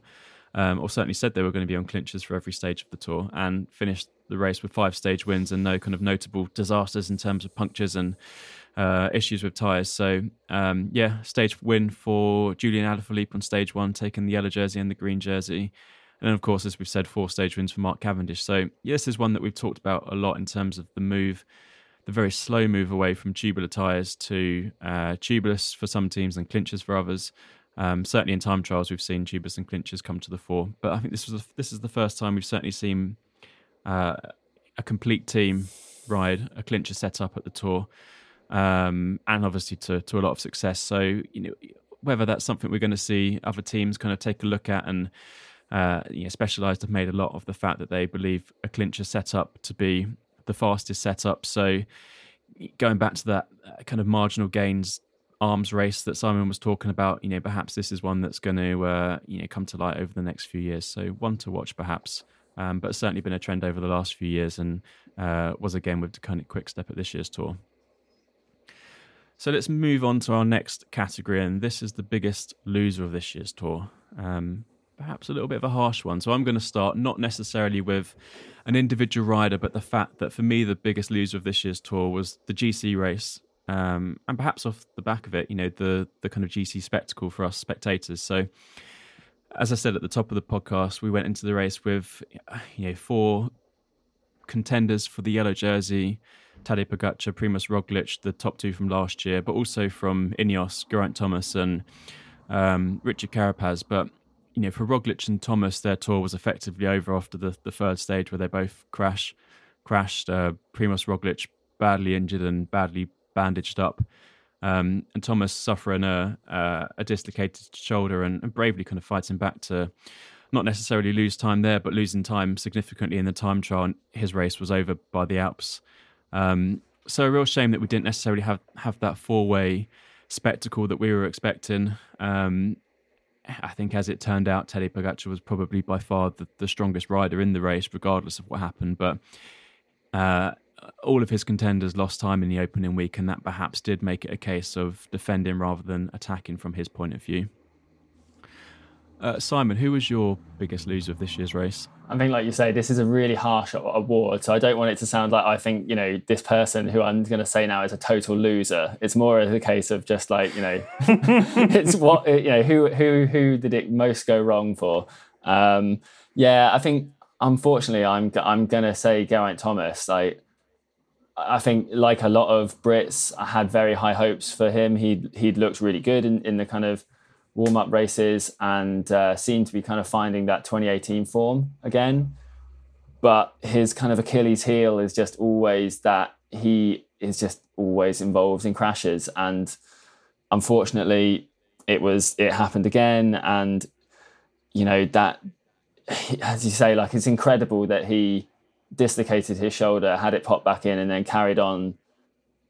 um, or certainly said they were going to be on clinchers for every stage of the tour, and finished the race with five stage wins and no kind of notable disasters in terms of punctures and uh, issues with tyres. So um, yeah, stage win for Julian Alaphilippe on stage one, taking the yellow jersey and the green jersey. And then, of course, as we've said, four stage wins for Mark Cavendish. So yeah, this is one that we've talked about a lot in terms of the move, the very slow move away from tubular tyres to uh, tubeless for some teams and clinchers for others. Um, certainly in time trials, we've seen tubeless and clinchers come to the fore. But I think this was a, this is the first time we've certainly seen uh, a complete team ride a clincher setup at the tour um, and obviously to to a lot of success. So you know whether that's something we're going to see other teams kind of take a look at and. Uh, you know, Specialized have made a lot of the fact that they believe a clincher setup to be the fastest setup. So, going back to that uh, kind of marginal gains arms race that Simon was talking about, you know, perhaps this is one that's going to uh, you know come to light over the next few years. So, one to watch, perhaps. Um, but certainly been a trend over the last few years, and uh, was again with the kind of quick step at this year's tour. So let's move on to our next category, and this is the biggest loser of this year's tour. Um, perhaps a little bit of a harsh one. So I'm going to start not necessarily with an individual rider, but the fact that for me, the biggest loser of this year's tour was the GC race. Um, and perhaps off the back of it, you know, the the kind of GC spectacle for us spectators. So, as I said at the top of the podcast, we went into the race with, you know, four contenders for the yellow jersey, Tadej Pogacar, Primoz Roglic, the top two from last year, but also from Ineos, Geraint Thomas, and um, Richard Carapaz. But you know, for Roglic and Thomas, their tour was effectively over after the, the third stage, where they both crash, crashed. Uh, Primoz Roglic badly injured and badly bandaged up, um, and Thomas suffering a, a dislocated shoulder and, and bravely kind of fighting back to not necessarily lose time there, but losing time significantly in the time trial. And his race was over by the Alps. Um, so a real shame that we didn't necessarily have have that four way spectacle that we were expecting. Um, I think, as it turned out, Teddy Pogacar was probably by far the, the, strongest rider in the race, regardless of what happened. But uh, all of his contenders lost time in the opening week, and that perhaps did make it a case of defending rather than attacking from his point of view. Uh, Simon, who was your biggest loser of this year's race? I think, like you say, this is a really harsh award. So I don't want it to sound like I think, you know, this person who I'm going to say now is a total loser. It's more of a case of just like, you know, it's what, you know, who, who, who did it most go wrong for? Um, yeah, I think, unfortunately, I'm, I'm going to say Geraint Thomas. Like, I think, like a lot of Brits, I had very high hopes for him. He'd, he'd looked really good in, in the kind of, warm up races and uh, seemed to be kind of finding that 2018 form again. But his kind of Achilles heel is just always that he is just always involved in crashes. And unfortunately, it was it happened again. And you know that, as you say, like it's incredible that he dislocated his shoulder, had it pop back in, and then carried on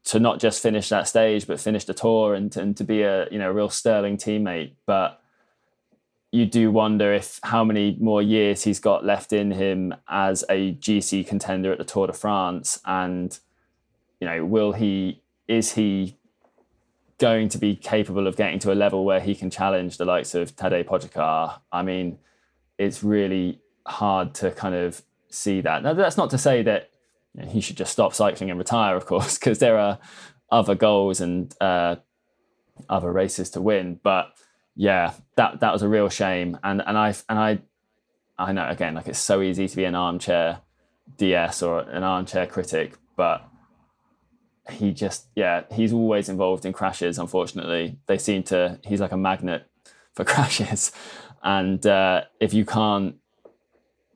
to not just finish that stage, but finish the tour and, and to be a you know a real sterling teammate. But you do wonder if how many more years he's got left in him as a GC contender at the Tour de France, and you know, will he is he going to be capable of getting to a level where he can challenge the likes of Tadej Pogacar? I mean, it's really hard to kind of see that. Now, that's not to say that he should just stop cycling and retire, of course, because there are other goals and uh, other races to win. But yeah, that that was a real shame. And and I and I I know again, like it's so easy to be an armchair DS or an armchair critic, but he just yeah, he's always involved in crashes. Unfortunately, they seem to he's like a magnet for crashes, and uh, if you can't,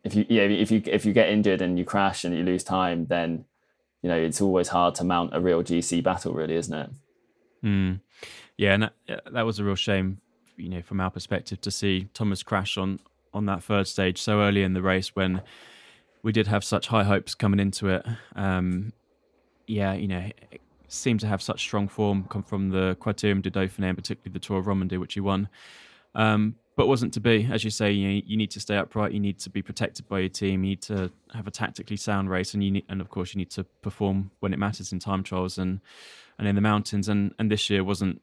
if you yeah, if you if you get injured and you crash and you lose time, then you know it's always hard to mount a real GC battle, really, isn't it? Mm. Yeah, and that, that was a real shame, you know, from our perspective to see Thomas crash on on that third stage so early in the race when we did have such high hopes coming into it. Um, yeah, you know, seemed to have such strong form come from the Criterium de Dauphiné and particularly the Tour of Romandie, which he won. Um, but wasn't to be. As you say, you, you need to stay upright. You need to be protected by your team. You need to have a tactically sound race, and you need, and of course, you need to perform when it matters in time trials and and in the mountains. And and this year wasn't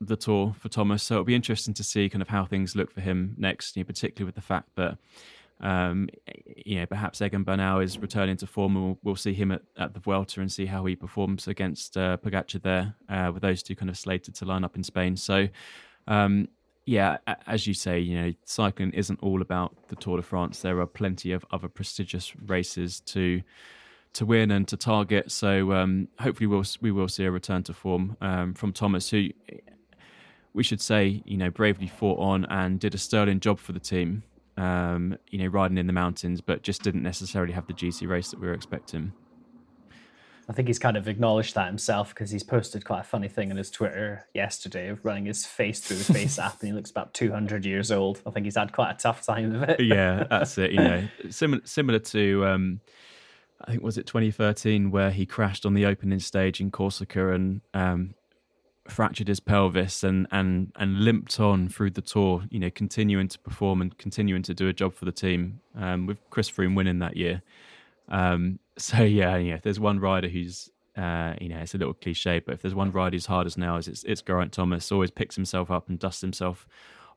the tour for Thomas, so it'll be interesting to see kind of how things look for him next. Particularly with the fact that um, you know, perhaps Egan Bernal is returning to form, and we'll, we'll, see him at, at the Vuelta and see how he performs against uh, Pogacar there, uh, with those two kind of slated to line up in Spain. So, um, yeah, as you say, you know, cycling isn't all about the Tour de France. There are plenty of other prestigious races to to win and to target. So, um, hopefully, we'll we will see a return to form um, from Thomas, who we should say, you know, bravely fought on and did a sterling job for the team um, you know, riding in the mountains, but just didn't necessarily have the GC race that we were expecting. I think he's kind of acknowledged that himself because he's posted quite a funny thing on his Twitter yesterday of running his face through the face app, and he looks about 200 years old. I think he's had quite a tough time of it. yeah, that's it. You know, similar similar to um, I think was it 2013 where he crashed on the opening stage in Corsica and um, fractured his pelvis and and and limped on through the tour. You know, continuing to perform and continuing to do a job for the team. Um, with Chris Froome winning that year. Um, so yeah, yeah. If there's one rider who's uh, you know, it's a little cliche, but if there's one rider who's hard as nails, it's it's Geraint Thomas. Always picks himself up and dusts himself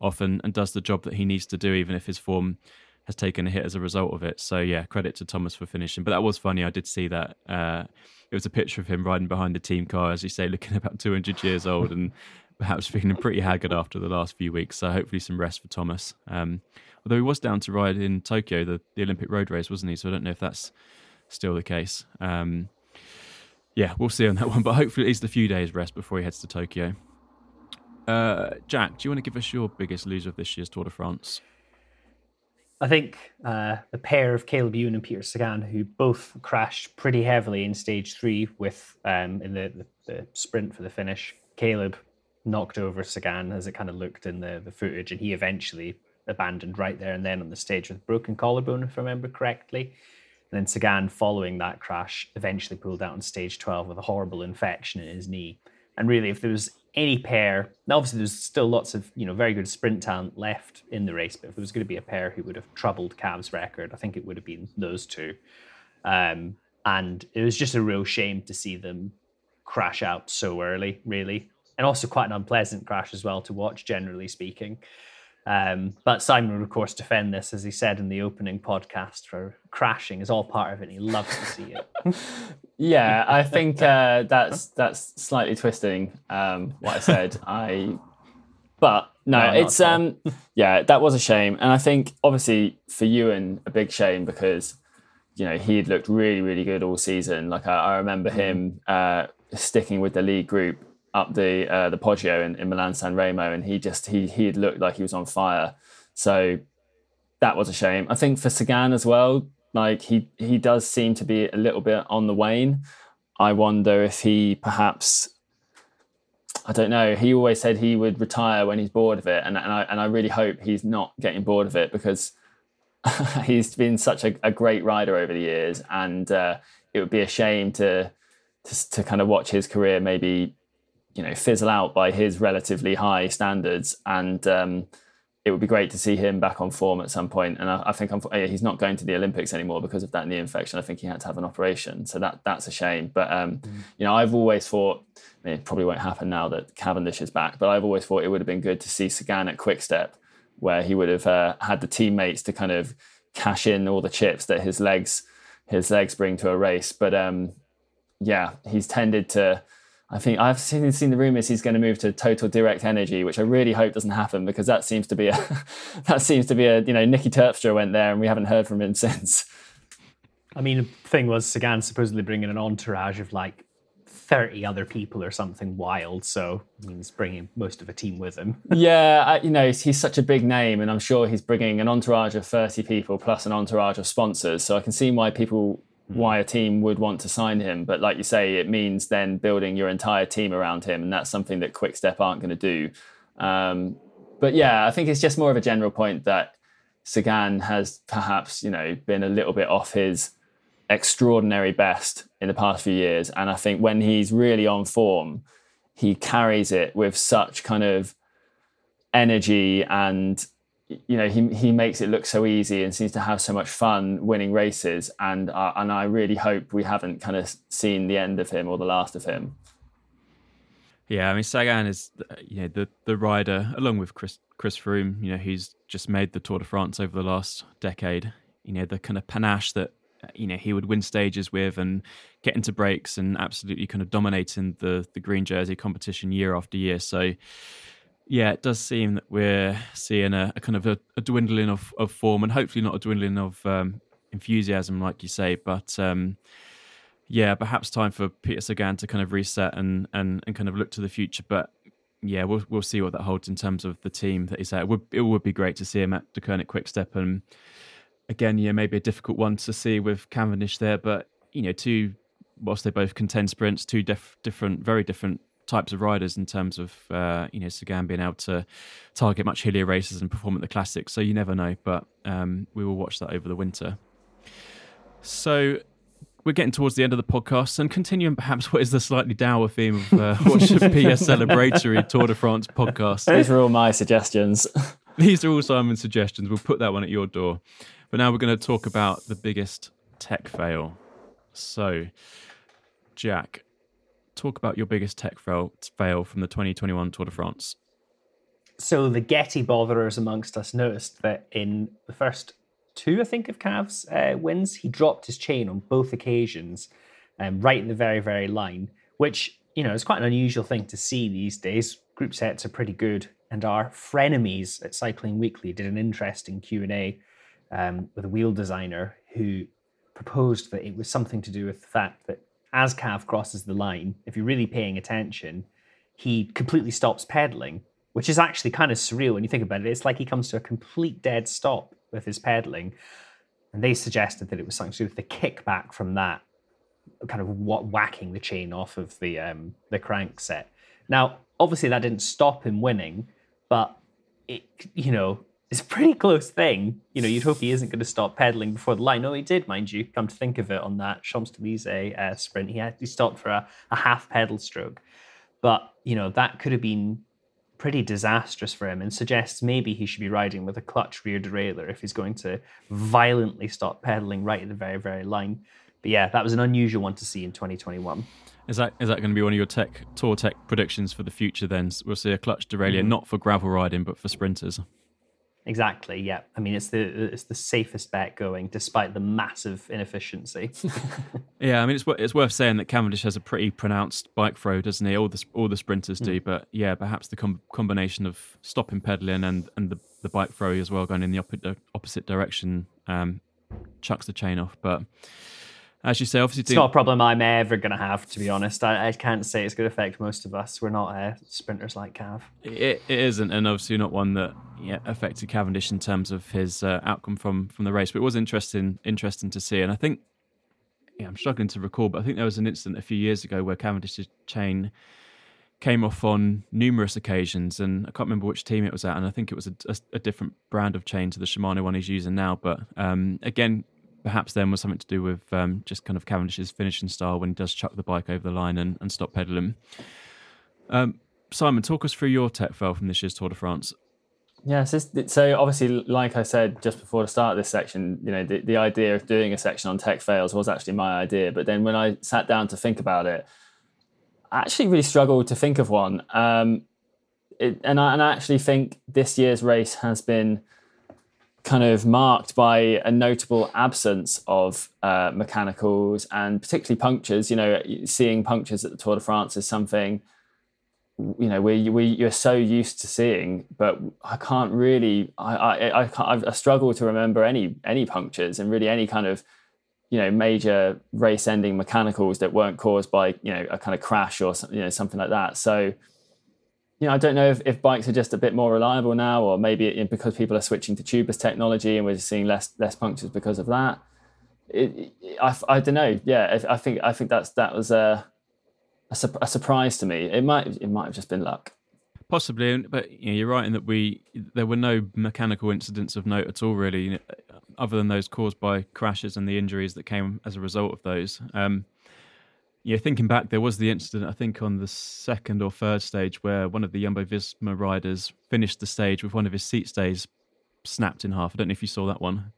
off and, and does the job that he needs to do, even if his form has taken a hit as a result of it. So yeah, credit to Thomas for finishing. But that was funny. I did see that. Uh, it was a picture of him riding behind the team car, as you say, looking about 200 years old and perhaps feeling pretty haggard after the last few weeks. So hopefully some rest for Thomas. Um, although he was down to ride in Tokyo, the, the Olympic road race, wasn't he? So I don't know if that's still the case. Um, yeah, we'll see on that one. But hopefully at least a few days rest before he heads to Tokyo. Uh, Jack, do you want to give us your biggest loser of this year's Tour de France? I think uh, the pair of Caleb Ewan and Peter Sagan, who both crashed pretty heavily in stage three with um, in the, the, the, sprint for the finish. Caleb knocked over Sagan as it kind of looked in the, the footage, and he eventually abandoned right there and then on the stage with broken collarbone, if I remember correctly. And then Sagan, following that crash, eventually pulled out on stage 12 with a horrible infection in his knee. And really, if there was any pair, obviously there's still lots of you know very good sprint talent left in the race, but if there was going to be a pair who would have troubled Cav's record, I think it would have been those two. Um, and it was just a real shame to see them crash out so early, really, and also quite an unpleasant crash as well to watch, generally speaking. Um, but Simon would, of course, defend this, as he said in the opening podcast, for crashing is all part of it. He loves to see it. yeah, I think uh, that's that's slightly twisting um, what I said. I, but no, no it's um, yeah, that was a shame, and I think obviously for Ewan a big shame because you know he had looked really really good all season. Like I, I remember mm-hmm. him uh, sticking with the lead group up the uh, the Poggio in, in Milan San Remo, and he just he he had looked like he was on fire. So that was a shame. I think for Sagan as well, like he he does seem to be a little bit on the wane. I wonder if he perhaps I don't know. He always said he would retire when he's bored of it, and and I and I really hope he's not getting bored of it because he's been such a, a, great rider over the years, and uh, it would be a shame to, to to kind of watch his career maybe you know fizzle out by his relatively high standards. And um, it would be great to see him back on form at some point. and I, I think I'm, he's not going to the Olympics anymore because of that knee infection. I think he had to have an operation. So that that's a shame. But um, mm. you know I've always thought I mean, it probably won't happen now that Cavendish is back but I've always thought it would have been good to see Sagan at Quickstep where he would have uh, had the teammates to kind of cash in all the chips that his legs his legs bring to a race. But um, yeah he's tended to I think I've seen, seen the rumors he's going to move to Total Direct Energy, which I really hope doesn't happen because that seems to be a that seems to be a you know Niki Terpstra went there and we haven't heard from him since. I mean, the thing was Sagan supposedly bringing an entourage of like 30 other people or something wild. So he's bringing most of a team with him. yeah, I, you know, he's, he's, such a big name, and I'm sure he's bringing an entourage of 30 people plus an entourage of sponsors. So I can see why people, why a team would want to sign him. But like you say, it means then building your entire team around him, and that's something that Quickstep aren't going to do. Um, but yeah, I think it's just more of a general point that Sagan has perhaps, you know, been a little bit off his extraordinary best in the past few years. And I think when he's really on form, he carries it with such kind of energy and you know he he makes it look so easy and seems to have so much fun winning races and uh, and I really hope we haven't kind of seen the end of him or the last of him. Yeah, I mean Sagan is you know the the rider along with Chris Chris Froome. You know he's just made the Tour de France over the last decade. You know the kind of panache that you know he would win stages with and get into breaks and absolutely kind of dominating the the green jersey competition year after year. So yeah, it does seem that we're seeing a, a kind of a, a, dwindling of, of form and hopefully not a dwindling of um, enthusiasm, like you say. But um, yeah, perhaps time for Peter Sagan to kind of reset and, and, and kind of look to the future. But yeah, we'll we'll see what that holds in terms of the team that he's at. It would it would be great to see him at Deceuninck Quickstep and again, yeah, maybe a difficult one to see with Cavendish there, but you know, two whilst they both contend sprints, two def- different, very different types of riders in terms of uh, you know Sagan being able to target much hillier races and perform at the classics. So you never know, but um, we will watch that over the winter. So we're getting towards the end of the podcast and continuing perhaps what is the slightly dour theme of uh, what should be a celebratory Tour de France podcast. These are all my suggestions. These are all Simon's suggestions. We'll put that one at your door. But now we're going to talk about the biggest tech fail. So, Jack, talk about your biggest tech fail, from the 2021 Tour de France. So, the Getty botherers amongst us noticed that in the first two, I think, of Cav's uh, wins, he dropped his chain on both occasions, um, right in the very, very line, which, you know, is quite an unusual thing to see these days. Group sets are pretty good, and our frenemies at Cycling Weekly did an interesting Q&A um, with a wheel designer who proposed that it was something to do with the fact that as Cav crosses the line, if you're really paying attention, he completely stops pedaling, which is actually kind of surreal when you think about it. It's like he comes to a complete dead stop with his pedaling. And they suggested that it was something to do with the kickback from that, kind of whacking the chain off of the um, the crank set. Now, obviously, that didn't stop him winning, but it, you know, it's a pretty close thing. You know, you'd hope he isn't going to stop pedaling before the line. No, he did, mind you. Come to think of it, on that Champs Elysees uh, sprint, he had he stopped for a, a half pedal stroke. But you know that could have been pretty disastrous for him, and suggests maybe he should be riding with a clutch rear derailleur if he's going to violently stop pedaling right at the very very line. But yeah, that was an unusual one to see in 2021. Is that is that going to be one of your tech tour tech predictions for the future? Then we'll see a clutch derailleur, mm-hmm. not for gravel riding, but for sprinters. Exactly. Yeah. I mean, it's the it's the safest bet going, despite the massive inefficiency. yeah. I mean, it's it's worth saying that Cavendish has a pretty pronounced bike throw, doesn't he? All the all the sprinters do, mm. but yeah, perhaps the com- combination of stopping pedaling and and the, the bike throw as well, going in the opposite opposite direction, um, chucks the chain off. But as you say, obviously, it's not a problem I'm ever going to have. To be honest, I, I, can't say it's going to affect most of us. We're not uh, sprinters like Cav. It, it isn't, and obviously not one that yeah, affected Cavendish in terms of his uh, outcome from from the race. But it was interesting, interesting to see, and I think yeah, I'm struggling to recall, but I think there was an incident a few years ago where Cavendish's chain came off on numerous occasions, and I can't remember which team it was at, and I think it was a, a, a different brand of chain to the Shimano one he's using now. But um, again, perhaps then was something to do with um, just kind of Cavendish's finishing style when he does chuck the bike over the line and, and stop pedaling. Um, Simon, talk us through your tech fail from this year's Tour de France. Yes, yeah, so obviously, like I said just before the start of this section, you know, the, the idea of doing a section on tech fails was actually my idea. But then when I sat down to think about it, I actually really struggled to think of one. Um, it, and, I, and I actually think this year's race has been kind of marked by a notable absence of uh, mechanicals and particularly punctures. You know, seeing punctures at the Tour de France is something you know we we you're so used to seeing, but I can't really I I I, can't, I struggle to remember any any punctures and really any kind of you know major race ending mechanicals that weren't caused by you know a kind of crash or you know something like that. So you know i don't know if, if bikes are just a bit more reliable now or maybe because people are switching to tubeless technology and we're seeing less less punctures because of that. It, it, I, I don't know. Yeah i think i think that's that was a, a, a surprise to me it might it might have just been luck Possibly, but you know, you're right in that we there were no mechanical incidents of note at all, really, other than those caused by crashes and the injuries that came as a result of those. Um, yeah, thinking back, there was the incident I think on the second or third stage where one of the Jumbo Visma riders finished the stage with one of his seat stays snapped in half. I don't know if you saw that one.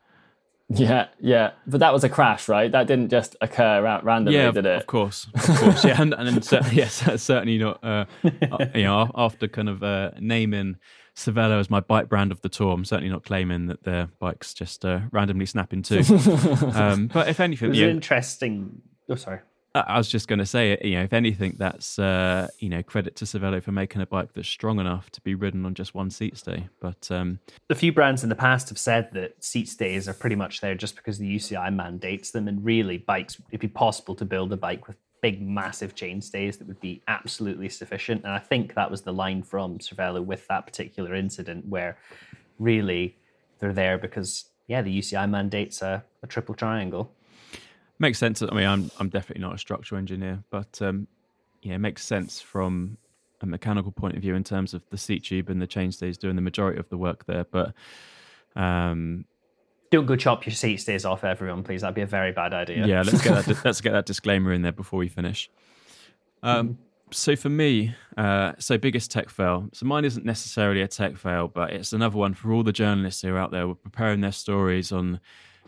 Yeah, yeah, but that was a crash, right? That didn't just occur out randomly, yeah, did it? Of course, of course, yeah, and, and yes, certainly not. Uh, uh, you know, after kind of uh, naming Cervelo as my bike brand of the tour, I'm certainly not claiming that their bikes just uh, randomly snap in two. um, but if anything, it was know, interesting. Oh, sorry. I was just going to say, you know, if anything, that's uh, you know credit to Cervelo for making a bike that's strong enough to be ridden on just one seat stay. But um, a few brands in the past have said that seat stays are pretty much there just because the UCI mandates them, and really, bikes it'd be possible to build a bike with big, massive chain stays that would be absolutely sufficient. And I think that was the line from Cervelo with that particular incident, where really they're there because yeah, the UCI mandates a, a triple triangle makes sense. I mean, I'm I'm definitely not a structural engineer, but um, yeah, it makes sense from a mechanical point of view in terms of the seat tube and the chainstays doing the majority of the work there. But um, don't go chop your seat stays off, everyone, please. That'd be a very bad idea. Yeah, let's get that. let's get that disclaimer in there before we finish. Um, so for me, uh, so biggest tech fail. So mine isn't necessarily a tech fail, but it's another one for all the journalists who are out there preparing their stories on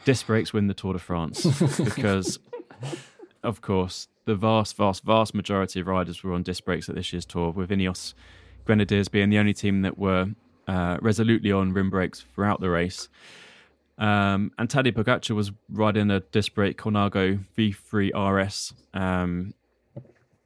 disc brakes win the Tour de France because, of course, the vast, vast, vast majority of riders were on disc brakes at this year's tour, with Ineos Grenadiers being the only team that were uh, resolutely on rim brakes throughout the race. Um, and Tadej Pogacar was riding a disc brake Colnago V3 RS um,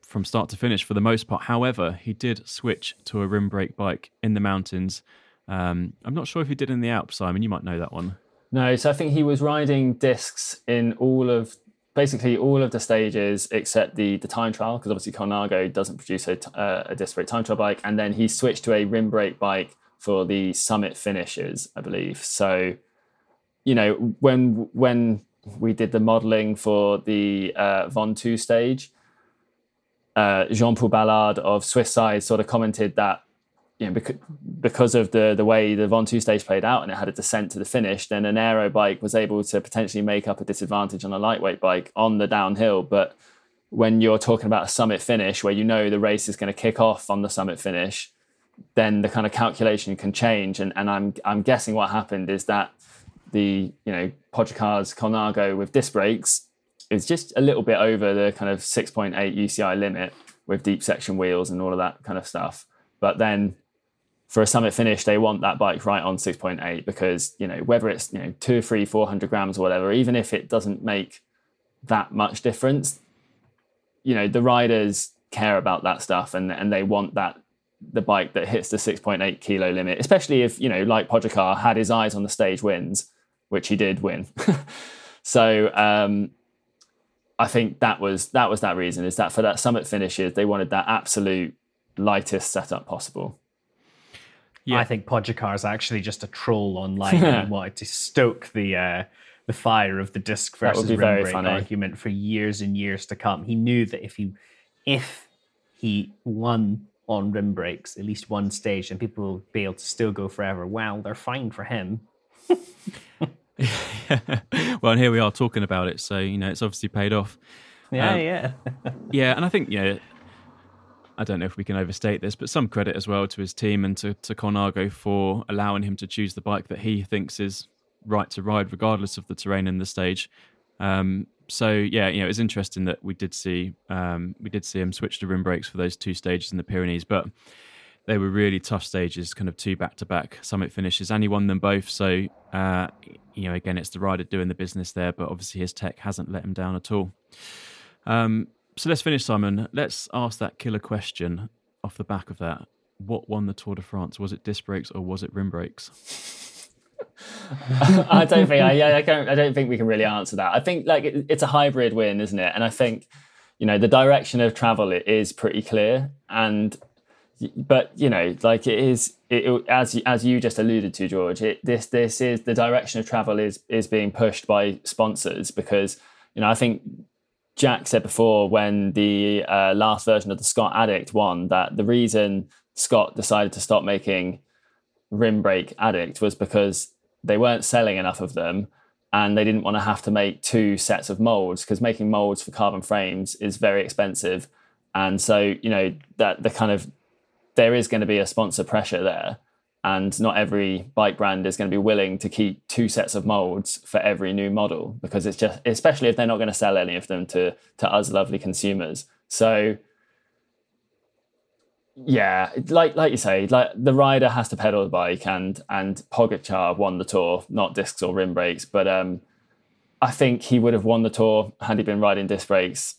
from start to finish for the most part. However, he did switch to a rim brake bike in the mountains. Um, I'm not sure if he did in the Alps, Simon. You might know that one. No, so I think he was riding discs in all of basically all of the stages except the the time trial because obviously Colnago doesn't produce a, uh, a disc brake time trial bike, and then he switched to a rim brake bike for the summit finishes, I believe. So, you know, when when we did the modelling for the uh, Ventoux stage, uh, Jean Paul Ballard of Swiss Side sort of commented that you know, because, because of the the way the Ventoux stage played out and it had a descent to the finish, then an aero bike was able to potentially make up a disadvantage on a lightweight bike on the downhill. But when you're talking about a summit finish where you know the race is going to kick off on the summit finish, then the kind of calculation can change. And, and I'm I'm guessing what happened is that the you know Pogacar's Colnago with disc brakes is just a little bit over the kind of 6.8 UCI limit with deep section wheels and all of that kind of stuff. But then for a summit finish, they want that bike right on 6.8 because, you know, whether it's, you know, two or three, 400 grams or whatever, even if it doesn't make that much difference, you know, the riders care about that stuff and, and they want that, the bike that hits the 6.8 kilo limit, especially if, you know, like Pogacar had his eyes on the stage wins, which he did win. so, um, I think that was that was that reason is that for that summit finishes they wanted that absolute lightest setup possible. Yeah. I think Pogacar is actually just a troll online and he wanted to stoke the uh, the fire of the disc versus rim brake argument for years and years to come. He knew that if he if he won on rim brakes at least one stage, and people will be able to still go forever. Well, they're fine for him. well, and here we are talking about it, so you know it's obviously paid off. Yeah, um, yeah, yeah, and I think yeah, I don't know if we can overstate this, but some credit as well to his team and to, to Colnago for allowing him to choose the bike that he thinks is right to ride, regardless of the terrain in the stage. Um, so yeah, you know, it's interesting that we did see um, we did see him switch to rim brakes for those two stages in the Pyrenees, but they were really tough stages, kind of two back to back summit finishes, and he won them both. So uh, you know, again, it's the rider doing the business there, but obviously his tech hasn't let him down at all. Um, so let's finish, Simon. Let's ask that killer question off the back of that. What won the Tour de France? Was it disc brakes or was it rim brakes? I don't think I, I, don't, I don't think we can really answer that. I think like it, it's a hybrid win, isn't it? And I think you know the direction of travel it is pretty clear, and but you know like it is it, it, as as you just alluded to, George. It, this this is the direction of travel is is being pushed by sponsors because you know I think Jack said before when the uh, last version of the Scott Addict won that the reason Scott decided to stop making rim brake Addict was because they weren't selling enough of them and they didn't want to have to make two sets of molds because making molds for carbon frames is very expensive. And so you know that the kind of there is going to be a sponsor pressure there and not every bike brand is going to be willing to keep two sets of molds for every new model because it's just especially if they're not going to sell any of them to to us lovely consumers. So yeah like like you say like the rider has to pedal the bike and and Pogacar won the tour not discs or rim brakes but um I think he would have won the tour had he been riding disc brakes.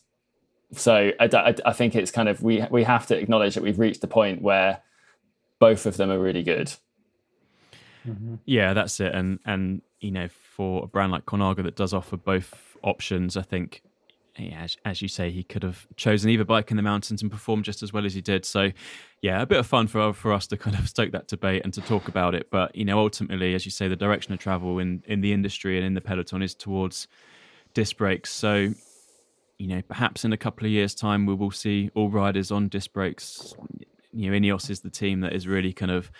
So I, I, I think it's kind of we we have to acknowledge that we've reached the point where both of them are really good. Mm-hmm. Yeah, that's it. And and you know, for a brand like Colnago that does offer both options, I think yeah, as, as, you say, he could have chosen either bike in the mountains and performed just as well as he did. So, yeah, a bit of fun for for us to kind of stoke that debate and to talk about it. But you know, ultimately, as you say, the direction of travel in in the industry and in the peloton is towards disc brakes. So, you know, perhaps in a couple of years' time, we will see all riders on disc brakes you know Ineos is the team that is really kind of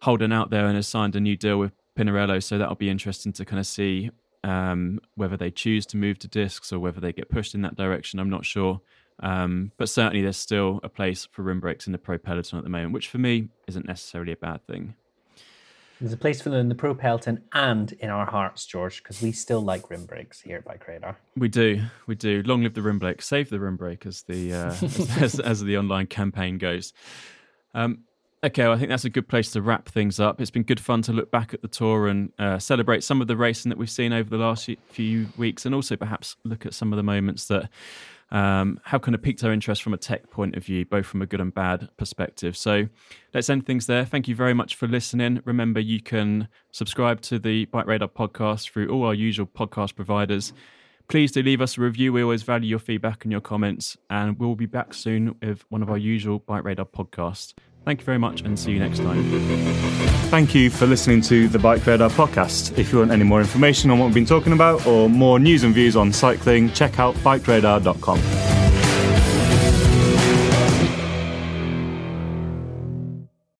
holding out there and has signed a new deal with Pinarello, so that'll be interesting to kind of see um, whether they choose to move to discs or whether they get pushed in that direction. I'm not sure. Um, but certainly, there's still a place for rim brakes in the pro peloton at the moment, which for me isn't necessarily a bad thing. There's a place for them in the pro peloton and in our hearts, George, because we still like rim brakes here BikeRadar. We do, we do. Long live the rim brake, save the rim brake, as the uh, as, as, as, the online campaign goes. Um, okay, well, I think that's a good place to wrap things up. It's been good fun to look back at the tour and uh, celebrate some of the racing that we've seen over the last few weeks, and also perhaps look at some of the moments that um, have kind of piqued our interest from a tech point of view, both from a good and bad perspective. So let's end things there. Thank you very much for listening. Remember, you can subscribe to the BikeRadar podcast through all our usual podcast providers. Please do leave us a review. We always value your feedback and your comments, and we'll be back soon with one of our usual BikeRadar podcasts. Thank you very much and see you next time. Thank you for listening to the BikeRadar podcast. If you want any more information on what we've been talking about or more news and views on cycling, check out bikeradar.com.